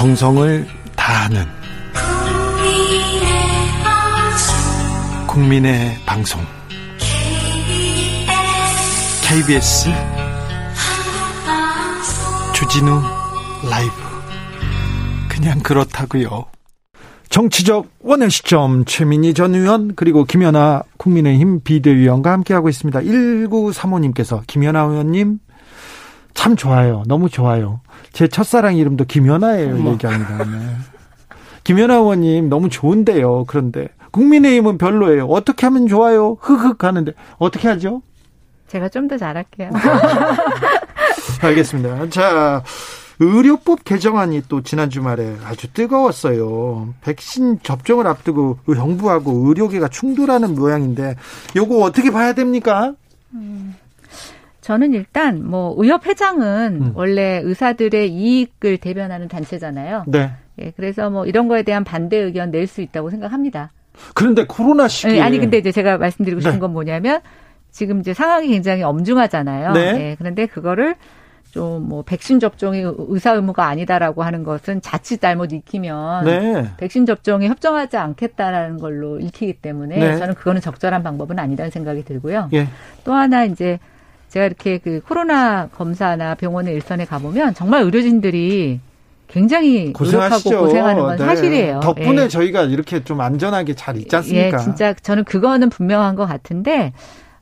정성을 다하는 국민의 방송 KBS 주진우 라이브 그냥 그렇다고요. 정치적 원의 시점 최민희 전 의원 그리고 김연아 국민의힘 비대위원과 함께하고 있습니다. 1935님께서 김연아 의원님 참 좋아요. 너무 좋아요. 제 첫사랑 이름도 김연아예요. 어머. 얘기합니다. 네. 김연아 의원님 너무 좋은데요. 그런데 국민의힘은 별로예요. 어떻게 하면 좋아요? 흑흑 하는데 어떻게 하죠? 제가 좀 더 잘할게요. 알겠습니다. 자, 의료법 개정안이 또 지난 주말에 아주 뜨거웠어요. 백신 접종을 앞두고 정부하고 의료계가 충돌하는 모양인데 요거 어떻게 봐야 됩니까? 음, 저는 일단 뭐 의협 회장은 음. 원래 의사들의 이익을 대변하는 단체잖아요. 네. 예, 그래서 뭐 이런 거에 대한 반대 의견 낼 수 있다고 생각합니다. 그런데 코로나 시기에 네, 아니 근데 이제 제가 말씀드리고 싶은 네. 건 뭐냐면 지금 이제 상황이 굉장히 엄중하잖아요. 네. 네 그런데 그거를 좀 뭐 백신 접종이 의사 의무가 아니다라고 하는 것은 자칫 잘못 익히면 네. 백신 접종에 협정하지 않겠다라는 걸로 읽히기 때문에 네. 저는 그거는 적절한 방법은 아니라는 생각이 들고요. 예. 또 하나 이제 제가 이렇게 그 코로나 검사나 병원의 일선에 가보면 정말 의료진들이 굉장히 고생하시죠. 노력하고 고생하는 건 네. 사실이에요. 덕분에 예. 저희가 이렇게 좀 안전하게 잘 있지 않습니까? 예, 진짜 저는 그거는 분명한 것 같은데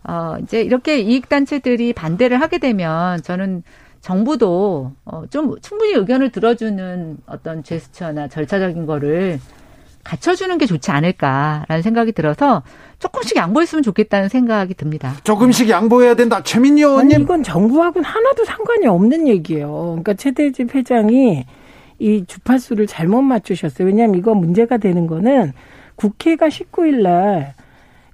어 이제 이렇게 이익 단체들이 반대를 하게 되면 저는 정부도 어 좀 충분히 의견을 들어주는 어떤 제스처나 절차적인 거를 갖춰주는 게 좋지 않을까라는 생각이 들어서 조금씩 양보했으면 좋겠다는 생각이 듭니다. 조금씩 양보해야 된다. 최민희 의원님. 이건 정부하고는 하나도 상관이 없는 얘기예요. 그러니까 최대집 회장이 이 주파수를 잘못 맞추셨어요. 왜냐하면 이거 문제가 되는 거는 국회가 19일 날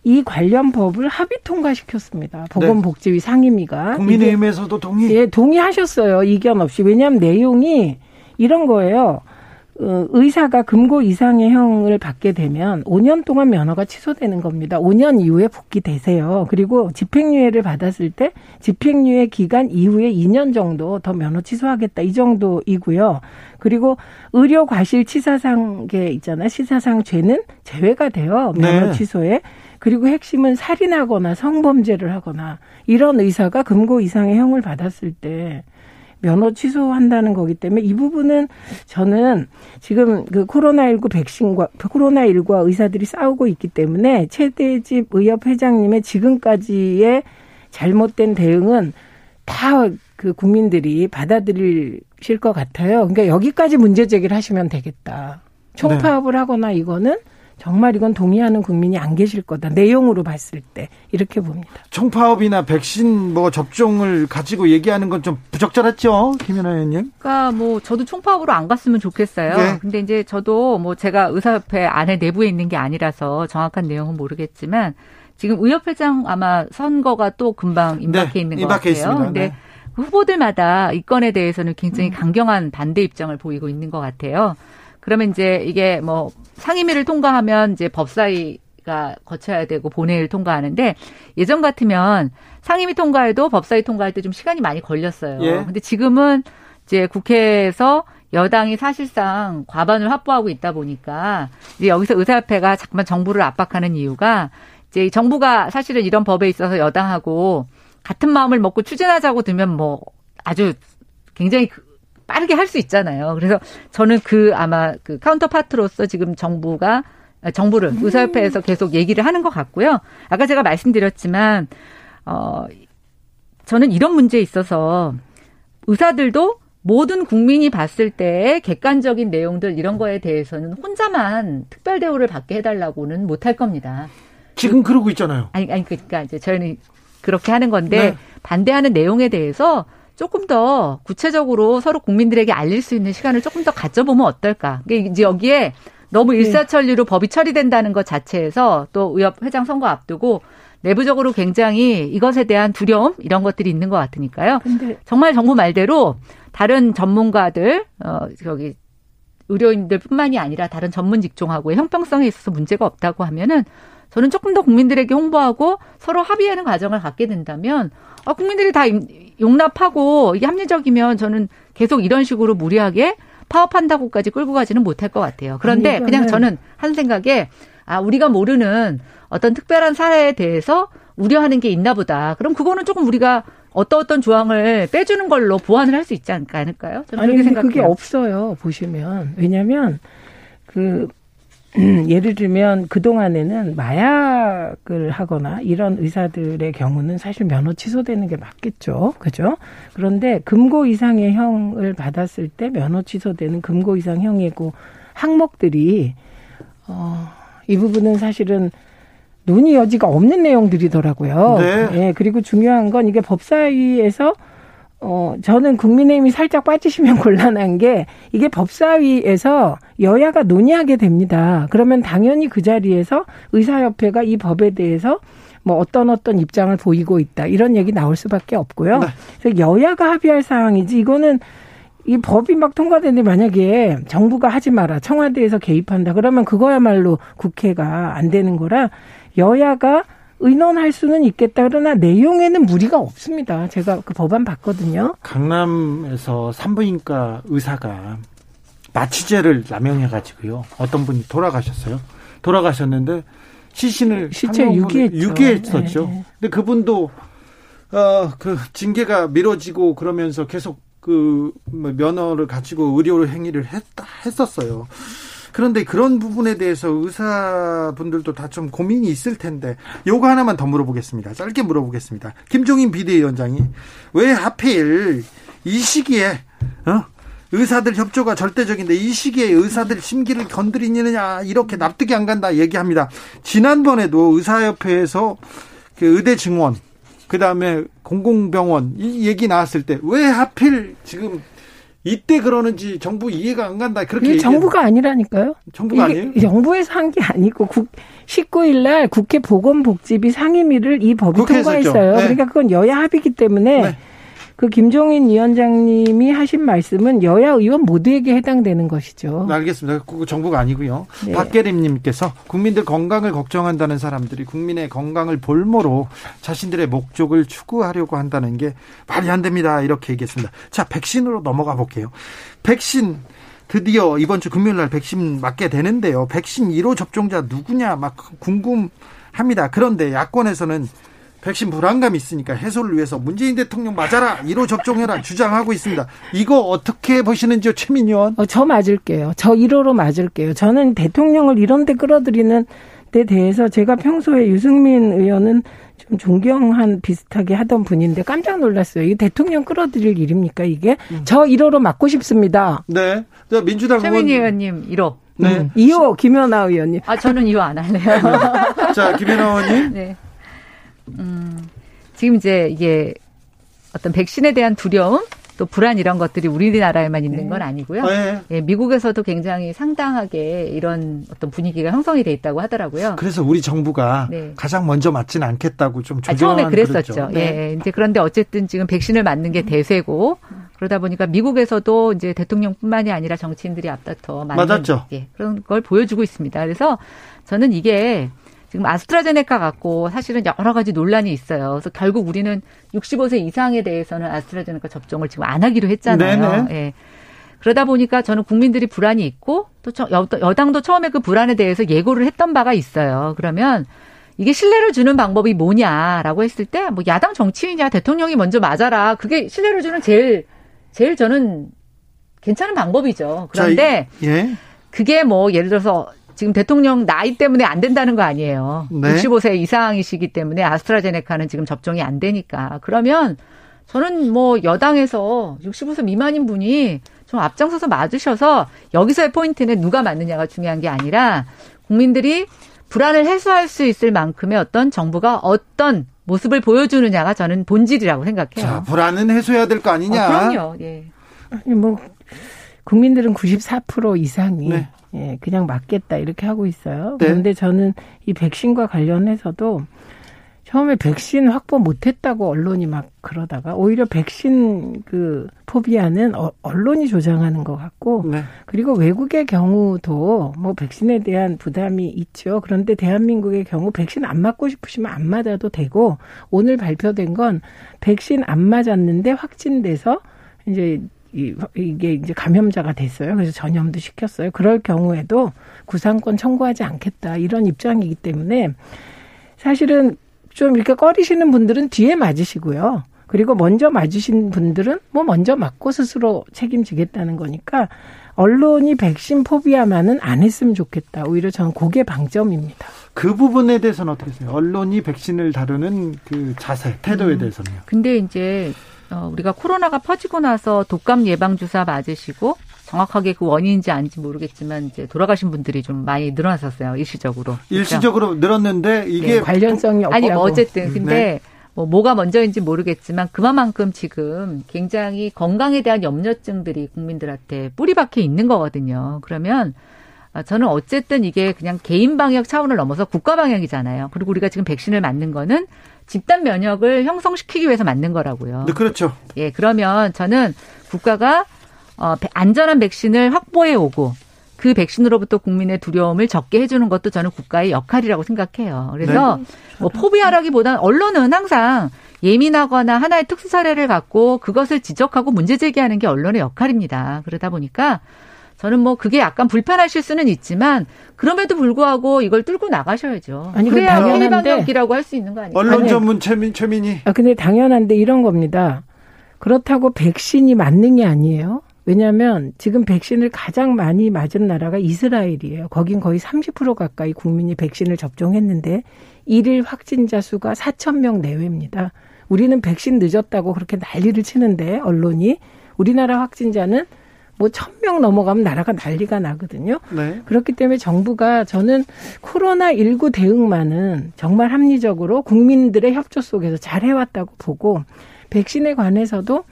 이 관련 법을 합의 통과시켰습니다. 보건복지위 네. 상임위가. 국민의힘에서도 동의? 예, 동의하셨어요. 이견 없이. 왜냐하면 내용이 이런 거예요. 어, 의사가 금고 이상의 형을 받게 되면 5년 동안 면허가 취소되는 겁니다. 5년 이후에 복귀되세요. 그리고 집행유예를 받았을 때 집행유예 기간 이후에 2년 정도 더 면허 취소하겠다. 이 정도이고요. 그리고 의료 과실 치사상계 있잖아요. 치사상 죄는 제외가 돼요. 면허 네. 취소에. 그리고 핵심은 살인하거나 성범죄를 하거나 이런 의사가 금고 이상의 형을 받았을 때 면허 취소한다는 거기 때문에 이 부분은 저는 지금 그 코로나19 백신과 코로나19와 의사들이 싸우고 있기 때문에 최대집 의협 회장님의 지금까지의 잘못된 대응은 다 그 국민들이 받아들이실 것 같아요. 그러니까 여기까지 문제 제기를 하시면 되겠다. 총파업을 네. 하거나 이거는 정말 이건 동의하는 국민이 안 계실 거다. 내용으로 봤을 때 이렇게 봅니다. 총파업이나 백신 뭐 접종을 가지고 얘기하는 건 좀 부적절했죠, 김연아 의원님. 그러니까 뭐 저도 총파업으로 안 갔으면 좋겠어요. 네. 근데 이제 저도 뭐 제가 의사협회 안에 내부에 있는 게 아니라서 정확한 내용은 모르겠지만 지금 의협회장 아마 선거가 또 금방 임박해 네, 있는 것 같아요. 있습니다. 근데 네. 후보들마다 이 건에 대해서는 굉장히 음. 강경한 반대 입장을 보이고 있는 것 같아요. 그러면 이제 이게 뭐 상임위를 통과하면 이제 법사위 가 거쳐야 되고 본회의를 통과하는데 예전 같으면 상임위 통과해도 법사위 통과할 때 좀 시간이 많이 걸렸어요. 예. 근데 지금은 이제 국회에서 여당이 사실상 과반을 확보하고 있다 보니까 이제 여기서 의사협회가 자꾸만 정부를 압박하는 이유가 이제 정부가 사실은 이런 법에 있어서 여당하고 같은 마음을 먹고 추진하자고 들면 뭐 아주 굉장히 빠르게 할 수 있잖아요. 그래서 저는 그 아마 그 카운터파트로서 지금 정부가 정부를 음. 의사협회에서 계속 얘기를 하는 것 같고요. 아까 제가 말씀드렸지만 어 저는 이런 문제에 있어서 의사들도 모든 국민이 봤을 때 객관적인 내용들 이런 거에 대해서는 혼자만 특별 대우를 받게 해달라고는 못할 겁니다. 지금 그, 러고 있잖아요. 아니, 아니 그러니까 이제 저희는 그렇게 하는 건데 네. 반대하는 내용에 대해서 조금 더 구체적으로 서로 국민들에게 알릴 수 있는 시간을 조금 더 가져보면 어떨까. 이제 여기에 너무 네. 일사천리로 네. 법이 처리된다는 것 자체에서 또 의협 회장 선거 앞두고 내부적으로 굉장히 이것에 대한 두려움 이런 것들이 있는 것 같으니까요. 정말 정부 말대로 다른 전문가들 어 저기 의료인들뿐만이 아니라 다른 전문 직종하고의 형평성에 있어서 문제가 없다고 하면은 저는 조금 더 국민들에게 홍보하고 서로 합의하는 과정을 갖게 된다면 아, 국민들이 다 용납하고 이게 합리적이면 저는 계속 이런 식으로 무리하게 파업한다고까지 끌고 가지는 못할 것 같아요. 그런데 아니, 그냥 저는 한 생각에 아 우리가 모르는 어떤 특별한 사례에 대해서 우려하는 게 있나 보다. 그럼 그거는 조금 우리가 어떤 어떤 조항을 빼주는 걸로 보완을 할 수 있지 않을까요? 저는 아니, 그렇게 생각해요. 그게 없어요. 보시면 왜냐하면 그 음, 예를 들면 그동안에는 마약을 하거나 이런 의사들의 경우는 사실 면허 취소되는 게 맞겠죠. 그죠? 그런데 금고 이상의 형을 받았을 때 면허 취소되는 금고 이상 형이고 항목들이 어, 이 부분은 사실은 논의 여지가 없는 내용들이더라고요. 네. 예, 그리고 중요한 건 이게 법사위에서 어, 저는 국민의힘이 살짝 빠지시면 곤란한 게 이게 법사위에서 여야가 논의하게 됩니다. 그러면 당연히 그 자리에서 의사협회가 이 법에 대해서 뭐 어떤 어떤 입장을 보이고 있다. 이런 얘기 나올 수밖에 없고요. 네. 그래서 여야가 합의할 사항이지 이거는 이 법이 막 통과되는데 만약에 정부가 하지 마라. 청와대에서 개입한다. 그러면 그거야말로 국회가 안 되는 거라 여야가 의논할 수는 있겠다. 그러나 내용에는 무리가 없습니다. 제가 그 법안 봤거든요. 강남에서 산부인과 의사가 마취제를 남용해가지고요. 어떤 분이 돌아가셨어요. 돌아가셨는데 시신을 시체 유기했죠. 유기했었죠. 네. 근데 그분도 어그 징계가 미뤄지고 그러면서 계속 그뭐 면허를 가지고 의료 행위를 했다 했었어요. 그런데 그런 부분에 대해서 의사분들도 다 좀 고민이 있을 텐데 요거 하나만 더 물어보겠습니다. 짧게 물어보겠습니다. 김종인 비대위원장이 왜 하필 이 시기에 어? 의사들 협조가 절대적인데 이 시기에 의사들 심기를 건드리느냐 이렇게 납득이 안 간다 얘기합니다. 지난번에도 의사협회에서 그 의대 증원 그 다음에 공공병원 이 얘기 나왔을 때 왜 하필 지금 이때 그러는지 정부 이해가 안 간다. 그렇게 이게 정부가 아니라니까요. 정부가 아니에요? 정부에서 한 게 아니고 국 19일 날 국회 보건복지비 상임위를 이 법이 통과했어요. 네. 그러니까 그건 여야 합의기 때문에 네. 그 김종인 위원장님이 하신 말씀은 여야 의원 모두에게 해당되는 것이죠. 네, 알겠습니다. 그 정부가 아니고요. 네. 박계림님께서 국민들 건강을 걱정한다는 사람들이 국민의 건강을 볼모로 자신들의 목적을 추구하려고 한다는 게 말이 안 됩니다. 이렇게 얘기했습니다. 자, 백신으로 넘어가 볼게요. 백신 드디어 이번 주 금요일 날 백신 맞게 되는데요. 백신 1호 접종자 누구냐 막 궁금합니다. 그런데 야권에서는 백신 불안감이 있으니까 해소를 위해서 문재인 대통령 맞아라 1호 접종해라 주장하고 있습니다. 이거 어떻게 보시는지요, 최민 의원? 어, 저 맞을게요. 저 1호로 맞을게요. 저는 대통령을 이런 데 끌어들이는 데 대해서 제가 평소에 유승민 의원은 좀 존경한 비슷하게 하던 분인데 깜짝 놀랐어요. 이게 대통령 끌어들일 일입니까 이게? 음. 저 1호로 맞고 싶습니다. 네. 자, 민주당 최민희 의원. 의원님 1호. 네. 음. 2호 김연아 의원님. 아 저는 2호 안 할래요. 자 김연아 의원님. 네. 음, 지금 이제 이게 어떤 백신에 대한 두려움 또 불안 이런 것들이 우리나라에만 있는 네. 건 아니고요. 네. 예, 미국에서도 굉장히 상당하게 이런 어떤 분위기가 형성이 돼 있다고 하더라고요. 그래서 우리 정부가 네. 가장 먼저 맞지는 않겠다고 좀 아, 처음에 그랬었죠. 네. 예. 이제 그런데 어쨌든 지금 백신을 맞는 게 대세고 그러다 보니까 미국에서도 이제 대통령뿐만이 아니라 정치인들이 앞다퉈 맞는 맞았죠. 예, 그런 걸 보여주고 있습니다. 그래서 저는 이게 지금 아스트라제네카 갖고 사실은 여러 가지 논란이 있어요. 그래서 결국 우리는 65세 이상에 대해서는 아스트라제네카 접종을 지금 안 하기로 했잖아요. 예. 그러다 보니까 저는 국민들이 불안이 있고 또 여당도 처음에 그 불안에 대해서 예고를 했던 바가 있어요. 그러면 이게 신뢰를 주는 방법이 뭐냐라고 했을 때 뭐 야당 정치인이냐 대통령이 먼저 맞아라. 그게 신뢰를 주는 제일 제일 저는 괜찮은 방법이죠. 그런데 자, 예. 그게 뭐 예를 들어서 지금 대통령 나이 때문에 안 된다는 거 아니에요. 네. 65세 이상이시기 때문에 아스트라제네카는 지금 접종이 안 되니까. 그러면 저는 뭐 여당에서 65세 미만인 분이 좀 앞장서서 맞으셔서 여기서의 포인트는 누가 맞느냐가 중요한 게 아니라 국민들이 불안을 해소할 수 있을 만큼의 어떤 정부가 어떤 모습을 보여주느냐가 저는 본질이라고 생각해요. 자, 불안은 해소해야 될 거 아니냐? 어, 그럼요. 예. 아니 뭐 국민들은 94% 이상이 네. 예, 그냥 맞겠다 이렇게 하고 있어요. 네. 그런데 저는 이 백신과 관련해서도 처음에 백신 확보 못했다고 언론이 막 그러다가 오히려 백신 그 포비아는 어, 언론이 조장하는 것 같고 네. 그리고 외국의 경우도 뭐 백신에 대한 부담이 있죠. 그런데 대한민국의 경우 백신 안 맞고 싶으시면 안 맞아도 되고 오늘 발표된 건 백신 안 맞았는데 확진돼서 이제 이, 이게 이제 감염자가 됐어요. 그래서 전염도 시켰어요. 그럴 경우에도 구상권 청구하지 않겠다. 이런 입장이기 때문에 사실은 좀 이렇게 꺼리시는 분들은 뒤에 맞으시고요. 그리고 먼저 맞으신 분들은 뭐 먼저 맞고 스스로 책임지겠다는 거니까 언론이 백신 포비아만은 안 했으면 좋겠다. 오히려 저는 그게 방점입니다. 그 부분에 대해서는 어떻게 하세요? 언론이 백신을 다루는 그 자세, 태도에 음. 대해서는요? 근데 이제 어, 우리가 코로나가 퍼지고 나서 독감 예방 주사 맞으시고 정확하게 그 원인인지 아닌지 모르겠지만 이제 돌아가신 분들이 좀 많이 늘어났었어요 일시적으로. 일시적으로 그렇죠? 늘었는데 이게 네, 관련성이 없다고. 아니 뭐 어쨌든 근데 네. 뭐 뭐가 먼저인지 모르겠지만 그만큼 지금 굉장히 건강에 대한 염려증들이 국민들한테 뿌리박혀 있는 거거든요. 그러면 아, 저는 어쨌든 이게 그냥 개인 방역 차원을 넘어서 국가 방역이잖아요. 그리고 우리가 지금 백신을 맞는 거는 집단 면역을 형성시키기 위해서 맞는 거라고요. 네, 그렇죠. 예, 그러면 저는 국가가 어, 안전한 백신을 확보해 오고 그 백신으로부터 국민의 두려움을 적게 해주는 것도 저는 국가의 역할이라고 생각해요. 그래서 네. 뭐 포비하라기보다는 언론은 항상 예민하거나 하나의 특수 사례를 갖고 그것을 지적하고 문제 제기하는 게 언론의 역할입니다. 그러다 보니까 저는 뭐 그게 약간 불편하실 수는 있지만 그럼에도 불구하고 이걸 뚫고 나가셔야죠. 아니 그래야 당연한데 할수 있는 거 아니에요? 언론 전문 최민 최민이. 아 근데 당연한데 이런 겁니다. 그렇다고 백신이 맞는 게 아니에요. 왜냐하면 지금 백신을 가장 많이 맞은 나라가 이스라엘이에요. 거긴 거의 30% 가까이 국민이 백신을 접종했는데 일일 확진자 수가 4천 명 내외입니다. 우리는 백신 늦었다고 그렇게 난리를 치는데 언론이 우리나라 확진자는 뭐 천 명 넘어가면 나라가 난리가 나거든요. 네. 그렇기 때문에 정부가 저는 코로나 19 대응만은 정말 합리적으로 국민들의 협조 속에서 잘 해왔다고 보고 백신에 관해서도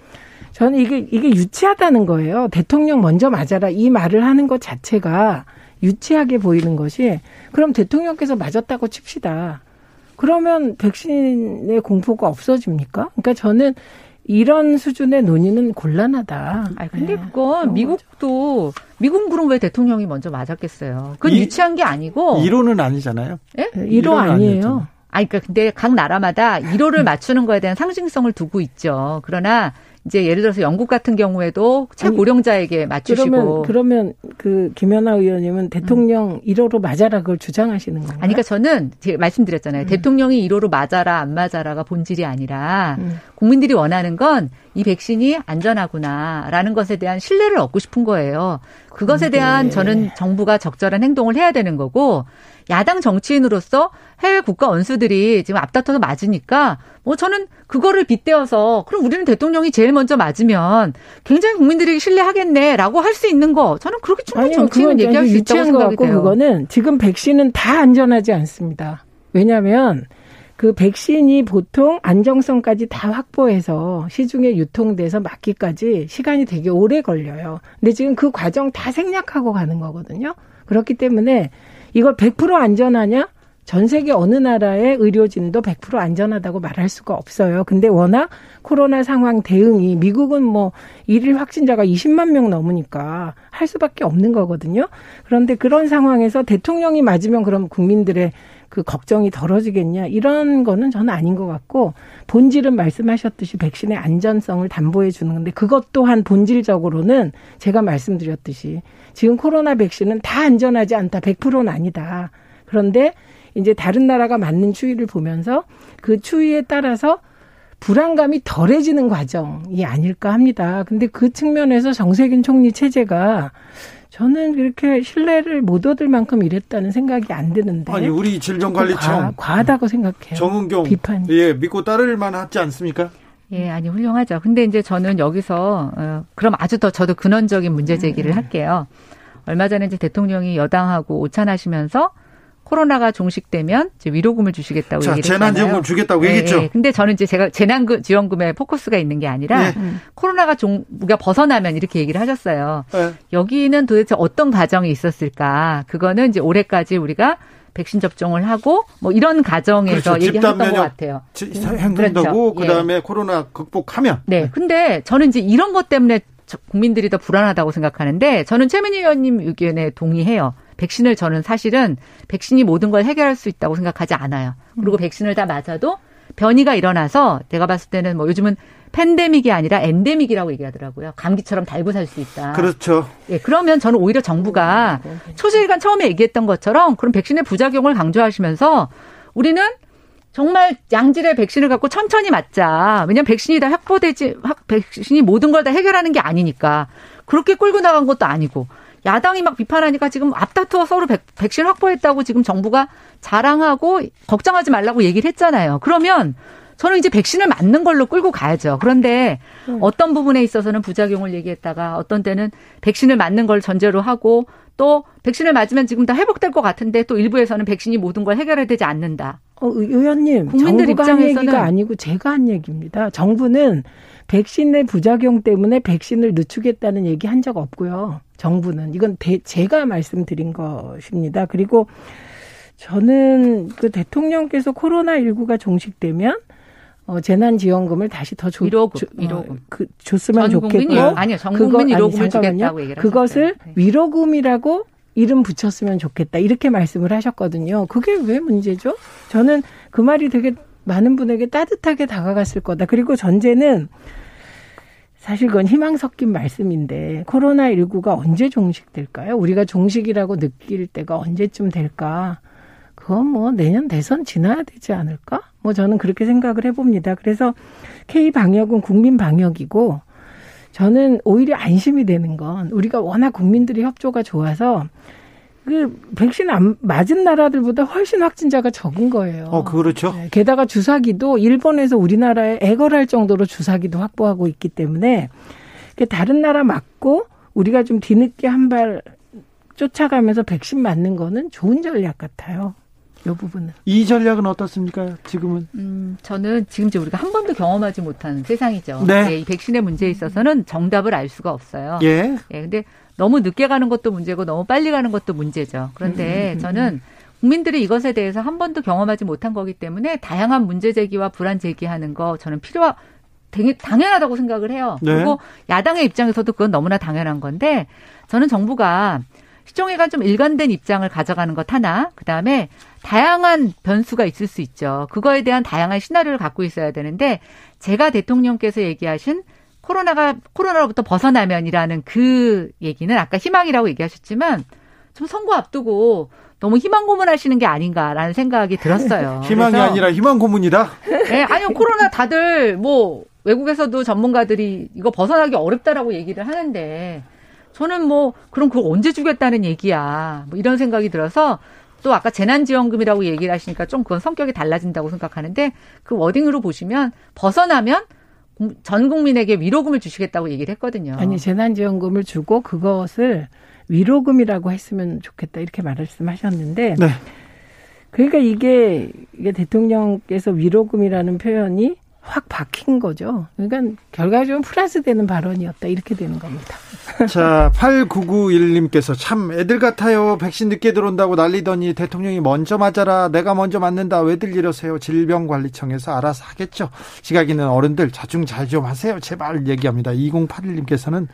저는 이게 이게 유치하다는 거예요. 대통령 먼저 맞아라 이 말을 하는 것 자체가 유치하게 보이는 것이 그럼 대통령께서 맞았다고 칩시다. 그러면 백신의 공포가 없어집니까? 그러니까 저는 이런 수준의 논의는 곤란하다. 아 근데 네. 그건 미국도 미국 그럼 왜 대통령이 먼저 맞았겠어요? 그건 이, 유치한 게 아니고 이론은 아니잖아요. 예? 1호 아니에요. 아니, 그러니까 근데 각 나라마다 1호를 맞추는 거에 대한 상징성을 두고 있죠. 그러나 이제 예를 들어서 영국 같은 경우에도 최고령자에게 맞추시고 그러면 그러면 그 김연아 의원님은 대통령 음. 1호로 맞아라 그걸 주장하시는 건가요? 아니 그러니까 저는 제가 말씀드렸잖아요. 음. 대통령이 1호로 맞아라 안 맞아라가 본질이 아니라 음. 국민들이 원하는 건 이 백신이 안전하구나라는 것에 대한 신뢰를 얻고 싶은 거예요. 그것에 대한 저는 정부가 적절한 행동을 해야 되는 거고 야당 정치인으로서 해외 국가 원수들이 지금 앞다퉈서 맞으니까 뭐 저는 그거를 빗대어서 그럼 우리는 대통령이 제일 먼저 맞으면 굉장히 국민들이 신뢰하겠네라고 할 수 있는 거 저는 그렇게 충분히 정치인은 얘기할 수 있다고 생각이 돼요. 그거는 지금 백신은 다 안전하지 않습니다. 왜냐하면 그 백신이 보통 안정성까지 다 확보해서 시중에 유통돼서 맞기까지 시간이 되게 오래 걸려요. 근데 지금 그 과정 다 생략하고 가는 거거든요. 그렇기 때문에 이걸 100% 안전하냐? 전 세계 어느 나라의 의료진도 100% 안전하다고 말할 수가 없어요. 근데 워낙 코로나 상황 대응이 미국은 뭐 일일 확진자가 20만 명 넘으니까 할 수밖에 없는 거거든요. 그런데 그런 상황에서 대통령이 맞으면 그럼 국민들의 그 걱정이 덜어지겠냐? 이런 거는 저는 아닌 것 같고 본질은 말씀하셨듯이 백신의 안전성을 담보해 주는 건데 그것 또한 본질적으로는 제가 말씀드렸듯이 지금 코로나 백신은 다 안전하지 않다. 100%는 아니다. 그런데 이제 다른 나라가 맞는 추이를 보면서 그 추이에 따라서 불안감이 덜해지는 과정이 아닐까 합니다. 근데 그 측면에서 정세균 총리 체제가 저는 그렇게 신뢰를 못 얻을 만큼 이랬다는 생각이 안 드는데. 아니 우리 질병관리청 과 하, 다고 생각해요. 정은경 비판이. 예 믿고 따를 만하지 않습니까? 예, 아니 훌륭하죠. 근데 이제 저는 여기서 어, 그럼 아주 더 저도 근원적인 문제 제기를 음. 할게요. 얼마 전에 이제 대통령이 여당하고 오찬하시면서 코로나가 종식되면 이제 위로금을 주시겠다고 자, 얘기를 했잖아요. 재난지원금 주겠다고 네, 얘기했죠. 네. 근데 저는 이제 제가 재난지원금에 포커스가 있는 게 아니라 네. 코로나가 종 우리가 벗어나면 이렇게 얘기를 하셨어요. 네. 여기는 도대체 어떤 과정이 있었을까? 그거는 이제 올해까지 우리가 백신 접종을 하고 뭐 이런 가정에서 그렇죠. 얘기했던 것 같아요. 행동되고 그렇죠. 그다음에 예. 코로나 극복하면. 네. 근데 저는 이제 이런 것 때문에 국민들이 더 불안하다고 생각하는데 저는 최민희 의원님 의견에 동의해요. 백신을 저는 사실은 백신이 모든 걸 해결할 수 있다고 생각하지 않아요. 그리고 음. 백신을 다 맞아도 변이가 일어나서 내가 봤을 때는 뭐 요즘은 팬데믹이 아니라 엔데믹이라고 얘기하더라고요. 감기처럼 달고 살 수 있다. 그렇죠. 예, 그러면 저는 오히려 정부가 초실간 처음에 얘기했던 것처럼 그런 백신의 부작용을 강조하시면서 우리는 정말 양질의 백신을 갖고 천천히 맞자. 왜냐면 백신이 다 확보되지, 확, 백신이 모든 걸 다 해결하는 게 아니니까. 그렇게 끌고 나간 것도 아니고. 야당이 막 비판하니까 지금 앞다투어 서로 백, 백신 확보했다고 지금 정부가 자랑하고 걱정하지 말라고 얘기를 했잖아요. 그러면 저는 이제 백신을 맞는 걸로 끌고 가야죠. 그런데 음. 어떤 부분에 있어서는 부작용을 얘기했다가 어떤 때는 백신을 맞는 걸 전제로 하고 또 백신을 맞으면 지금 다 회복될 것 같은데 또 일부에서는 백신이 모든 걸 해결해야 되지 않는다. 어, 의원님, 국민들 입장에서는 한 얘기가 아니고 제가 한 얘기입니다. 정부는 백신의 부작용 때문에 백신을 늦추겠다는 얘기 한 적 없고요. 정부는 이건 대, 제가 말씀드린 것입니다. 그리고 저는 그 대통령께서 코로나 19가 종식되면 어, 재난지원금을 다시 더 줘, 위로금, 조, 위로금. 어, 그, 줬으면 좋겠고. 아니요, 전 국민 위로금을 주겠다고 얘기를 그것을 네. 위로금이라고 이름 붙였으면 좋겠다. 이렇게 말씀을 하셨거든요. 그게 왜 문제죠? 저는 그 말이 되게 많은 분에게 따뜻하게 다가갔을 거다. 그리고 전제는 사실 그건 희망 섞인 말씀인데 코로나19가 언제 종식될까요? 우리가 종식이라고 느낄 때가 언제쯤 될까? 그건 뭐 내년 대선 지나야 되지 않을까? 뭐 저는 그렇게 생각을 해봅니다. 그래서 K 방역은 국민 방역이고 저는 오히려 안심이 되는 건 우리가 워낙 국민들이 협조가 좋아서 그 백신 안 맞은 나라들보다 훨씬 확진자가 적은 거예요. 어, 그렇죠. 네, 게다가 주사기도 일본에서 우리나라에 애걸할 정도로 주사기도 확보하고 있기 때문에 다른 나라 맞고 우리가 좀 뒤늦게 한 발 쫓아가면서 백신 맞는 거는 좋은 전략 같아요. 이 부분은. 이 전략은 어떻습니까? 지금은? 음, 저는 지금 이제 우리가 한 번도 경험하지 못한 세상이죠. 네. 네. 이 백신의 문제에 있어서는 정답을 알 수가 없어요. 예. 예. 근데 너무 늦게 가는 것도 문제고 너무 빨리 가는 것도 문제죠. 그런데 음, 음, 음, 저는 국민들이 이것에 대해서 한 번도 경험하지 못한 거기 때문에 다양한 문제 제기와 불안 제기하는 거 저는 필요하 당연하다고 생각을 해요. 네. 그리고 야당의 입장에서도 그건 너무나 당연한 건데 저는 정부가 시정회가 좀 일관된 입장을 가져가는 것 하나, 그 다음에 다양한 변수가 있을 수 있죠. 그거에 대한 다양한 시나리오를 갖고 있어야 되는데, 제가 대통령께서 얘기하신 코로나가, 코로나로부터 벗어나면이라는 그 얘기는 아까 희망이라고 얘기하셨지만, 좀 선거 앞두고 너무 희망 고문하시는 게 아닌가라는 생각이 들었어요. 희망이 아니라 희망 고문이다? 네, 아니요. 코로나 다들 뭐 외국에서도 전문가들이 이거 벗어나기 어렵다라고 얘기를 하는데 저는 뭐 그럼 그거 언제 주겠다는 얘기야. 뭐 이런 생각이 들어서 또 아까 재난지원금이라고 얘기를 하시니까 좀 그건 성격이 달라진다고 생각하는데 그 워딩으로 보시면 벗어나면 전 국민에게 위로금을 주시겠다고 얘기를 했거든요. 아니 재난지원금을 주고 그것을 위로금이라고 했으면 좋겠다 이렇게 말씀하셨는데 네. 그러니까 이게 이게 대통령께서 위로금이라는 표현이 확 박힌 거죠. 그러니까 결과적으로 플러스 되는 발언이었다. 이렇게 되는 겁니다. 자, 8991님께서 참 애들 같아요. 백신 늦게 들어온다고 난리더니 대통령이 먼저 맞아라. 내가 먼저 맞는다. 왜들 이러세요? 질병관리청에서 알아서 하겠죠. 지각 있는 어른들 자중 잘 좀 하세요. 제발 얘기합니다. 2081님께서는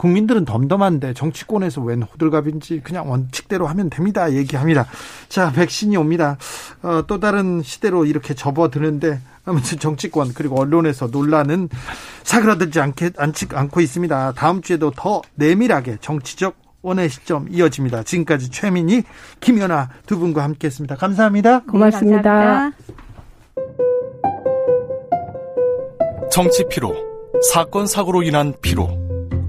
국민들은 덤덤한데 정치권에서 웬 호들갑인지 그냥 원칙대로 하면 됩니다. 얘기합니다. 자, 백신이 옵니다. 어, 또 다른 시대로 이렇게 접어드는데 아무튼 정치권 그리고 언론에서 논란은 사그라들지 않게, 않지, 않고 있습니다. 다음 주에도 더 내밀하게 정치적 원의 시점 이어집니다. 지금까지 최민희, 김연아 두 분과 함께했습니다. 감사합니다. 고맙습니다. 네, 감사합니다. 정치 피로, 사건 사고로 인한 피로,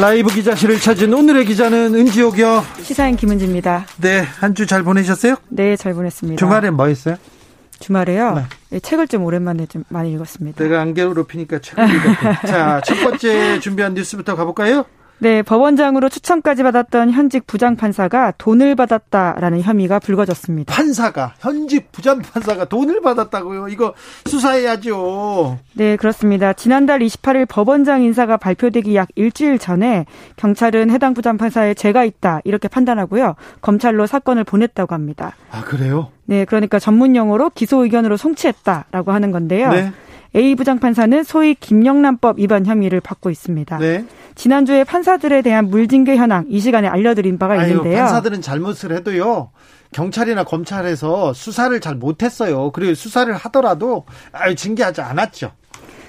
라이브 기자실을 찾은 오늘의 기자는 은지옥이요. 시사인 김은지입니다. 네, 한 주 잘 보내셨어요? 네, 잘 보냈습니다. 주말엔 뭐 했어요? 주말에요? 네. 네, 책을 좀 오랜만에 좀 많이 읽었습니다. 내가 안개를 높이니까 책을 읽었고. 자, 첫 번째 준비한 뉴스부터 가볼까요? 네, 법원장으로 추천까지 받았던 현직 부장판사가 돈을 받았다라는 혐의가 불거졌습니다. 판사가, 현직 부장판사가 돈을 받았다고요? 이거 수사해야죠. 네, 그렇습니다. 지난달 28일 법원장 인사가 발표되기 약 일주일 전에 경찰은 해당 부장판사에 죄가 있다 이렇게 판단하고요. 검찰로 사건을 보냈다고 합니다. 아, 그래요? 네, 그러니까 전문 용어로 기소 의견으로 송치했다라고 하는 건데요. 네. A 부장판사는 소위 김영란법 위반 혐의를 받고 있습니다. 네. 지난주에 판사들에 대한 물징계 현황 이 시간에 알려드린 바가 아유, 있는데요. 판사들은 잘못을 해도요. 경찰이나 검찰에서 수사를 잘 못했어요. 그리고 수사를 하더라도 아예 징계하지 않았죠.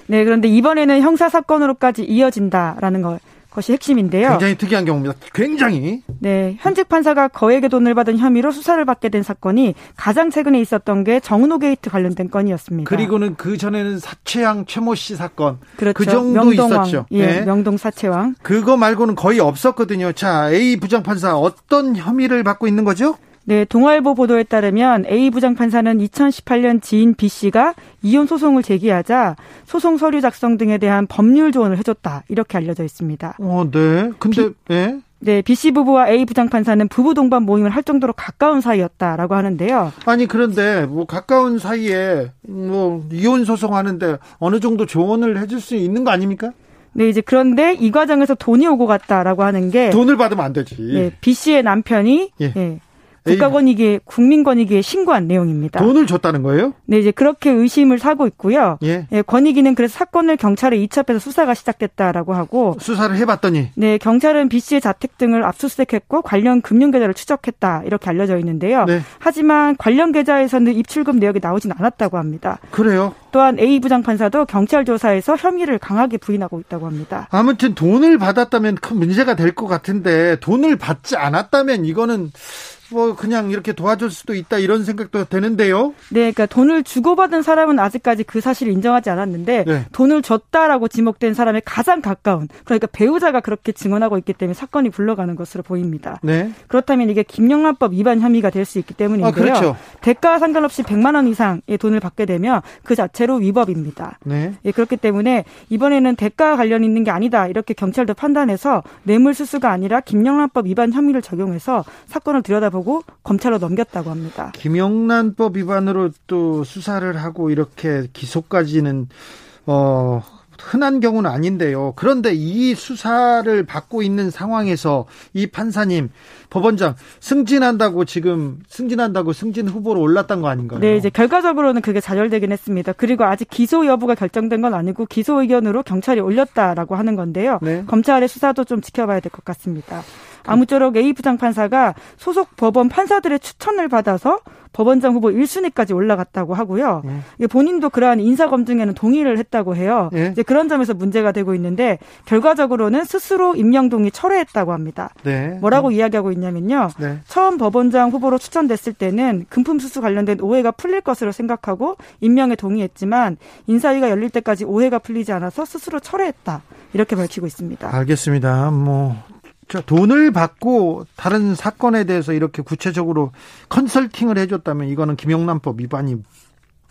네, 그런데 이번에는 형사 사건으로까지 이어진다라는 걸 것이 핵심인데요. 굉장히 특이한 경우입니다. 굉장히. 네, 현직 판사가 거액의 돈을 받은 혐의로 수사를 받게 된 사건이 가장 최근에 있었던 게 정운호 게이트 관련된 건이었습니다. 그리고는 그 전에는 사채왕 최모 씨 사건. 그렇죠. 그 정도 명동왕, 있었죠. 예, 네. 명동 사채왕. 그거 말고는 거의 없었거든요. 자, A 부장 판사 어떤 혐의를 받고 있는 거죠? 네, 동아일보 보도에 따르면 A 부장판사는 2018년 지인 B 씨가 이혼 소송을 제기하자 소송 서류 작성 등에 대한 법률 조언을 해줬다 이렇게 알려져 있습니다. 어, 네. 근데 B, 네. 네, B 씨 부부와 A 부장판사는 부부 동반 모임을 할 정도로 가까운 사이였다라고 하는데요. 아니 그런데 뭐 가까운 사이에 뭐 이혼 소송하는데 어느 정도 조언을 해줄 수 있는 거 아닙니까? 네, 이제 그런데 이 과정에서 돈이 오고 갔다라고 하는 게 돈을 받으면 안 되지. 네, B 씨의 남편이 예. 네, 국가권익위에 국민권익위에 신고한 내용입니다. 돈을 줬다는 거예요? 네, 이제 그렇게 의심을 사고 있고요. 예. 예 권익위는 그래서 사건을 경찰에 이첩해서 수사가 시작됐다라고 하고 수사를 해봤더니 네, 경찰은 B 씨의 자택 등을 압수수색했고 관련 금융 계좌를 추적했다 이렇게 알려져 있는데요. 네. 하지만 관련 계좌에서는 입출금 내역이 나오진 않았다고 합니다. 그래요? 또한 A 부장판사도 경찰 조사에서 혐의를 강하게 부인하고 있다고 합니다. 아무튼 돈을 받았다면 큰 문제가 될 것 같은데 돈을 받지 않았다면 이거는 뭐 그냥 이렇게 도와줄 수도 있다 이런 생각도 되는데요. 네, 그러니까 돈을 주고받은 사람은 아직까지 그 사실을 인정하지 않았는데 네. 돈을 줬다라고 지목된 사람의 가장 가까운 그러니까 배우자가 그렇게 증언하고 있기 때문에 사건이 불러가는 것으로 보입니다. 네. 그렇다면 이게 김영란법 위반 혐의가 될 수 있기 때문인데요. 아, 그렇죠. 대가와 상관없이 100만 원 이상의 돈을 받게 되면 그 자체로 위법입니다. 네. 예, 그렇기 때문에 이번에는 대가 관련 있는 게 아니다 이렇게 경찰도 판단해서 뇌물 수수가 아니라 김영란법 위반 혐의를 적용해서 사건을 들여다보 보고 검찰로 넘겼다고 합니다. 김영란법 위반으로 또 수사를 하고 이렇게 기소까지는 어 흔한 경우는 아닌데요. 그런데 이 수사를 받고 있는 상황에서 이 판사님, 법원장 승진한다고 지금 승진한다고 승진 후보로 올랐던 거 아닌가요? 네, 이제 결과적으로는 그게 좌절되긴 했습니다. 그리고 아직 기소 여부가 결정된 건 아니고 기소 의견으로 경찰이 올렸다라고 하는 건데요. 네. 검찰의 수사도 좀 지켜봐야 될 것 같습니다. 아무쪼록 A 부장 판사가 소속 법원 판사들의 추천을 받아서 법원장 후보 1순위까지 올라갔다고 하고요. 예. 본인도 그러한 인사 검증에는 동의를 했다고 해요. 예. 이제 그런 점에서 문제가 되고 있는데 결과적으로는 스스로 임명 동의 철회했다고 합니다. 네. 뭐라고 음. 이야기하고 있냐면요. 네. 처음 법원장 후보로 추천됐을 때는 금품 수수 관련된 오해가 풀릴 것으로 생각하고 임명에 동의했지만 인사위가 열릴 때까지 오해가 풀리지 않아서 스스로 철회했다. 이렇게 밝히고 있습니다. 알겠습니다. 뭐 돈을 받고 다른 사건에 대해서 이렇게 구체적으로 컨설팅을 해줬다면 이거는 김영란법 위반이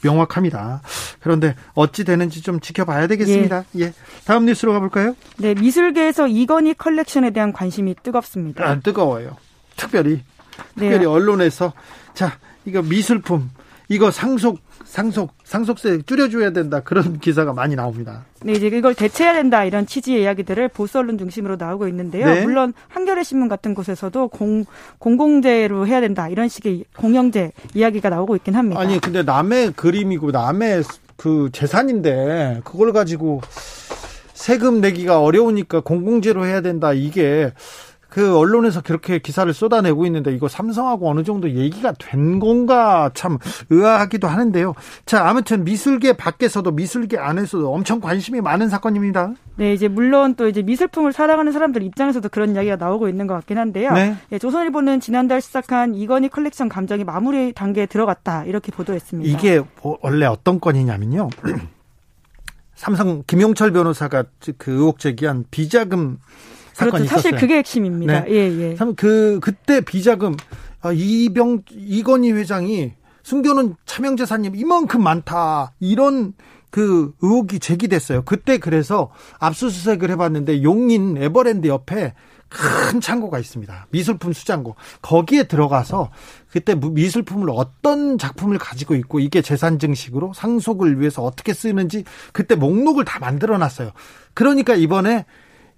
명확합니다. 그런데 어찌 되는지 좀 지켜봐야 되겠습니다. 예. 예. 다음 뉴스로 가볼까요? 네, 미술계에서 이건희 컬렉션에 대한 관심이 뜨겁습니다. 안 뜨거워요. 특별히 특별히 네. 언론에서 자 이거 미술품 이거 상속 상속 상속세 줄여줘야 된다 그런 기사가 많이 나옵니다. 네, 이제 이걸 대체해야 된다 이런 취지의 이야기들을 보수 언론 중심으로 나오고 있는데요. 네. 물론 한겨레 신문 같은 곳에서도 공 공공재로 해야 된다 이런 식의 공영재 이야기가 나오고 있긴 합니다. 아니 근데 남의 그림이고 남의 그 재산인데 그걸 가지고 세금 내기가 어려우니까 공공재로 해야 된다 이게 그 언론에서 그렇게 기사를 쏟아내고 있는데 이거 삼성하고 어느 정도 얘기가 된 건가 참 의아하기도 하는데요. 자, 아무튼 미술계 밖에서도 미술계 안에서도 엄청 관심이 많은 사건입니다. 네, 이제 물론 또 이제 미술품을 사랑하는 사람들 입장에서도 그런 이야기가 나오고 있는 것 같긴 한데요. 네. 네 조선일보는 지난달 시작한 이건희 컬렉션 감정이 마무리 단계에 들어갔다 이렇게 보도했습니다. 이게 뭐 원래 어떤 건이냐면요. 삼성 김용철 변호사가 그 의혹 제기한 비자금 사건이 그렇죠. 사실 그게 핵심입니다. 네. 예, 예. 그 그때 비자금 아, 이병 이건희 회장이 숨겨놓은 차명재산님 이만큼 많다. 이런 그 의혹이 제기됐어요. 그때 그래서 압수수색을 해봤는데 용인 에버랜드 옆에 큰 창고가 있습니다. 미술품 수장고. 거기에 들어가서 그때 미술품을 어떤 작품을 가지고 있고 이게 재산 증식으로 상속을 위해서 어떻게 쓰는지 그때 목록을 다 만들어 놨어요. 그러니까 이번에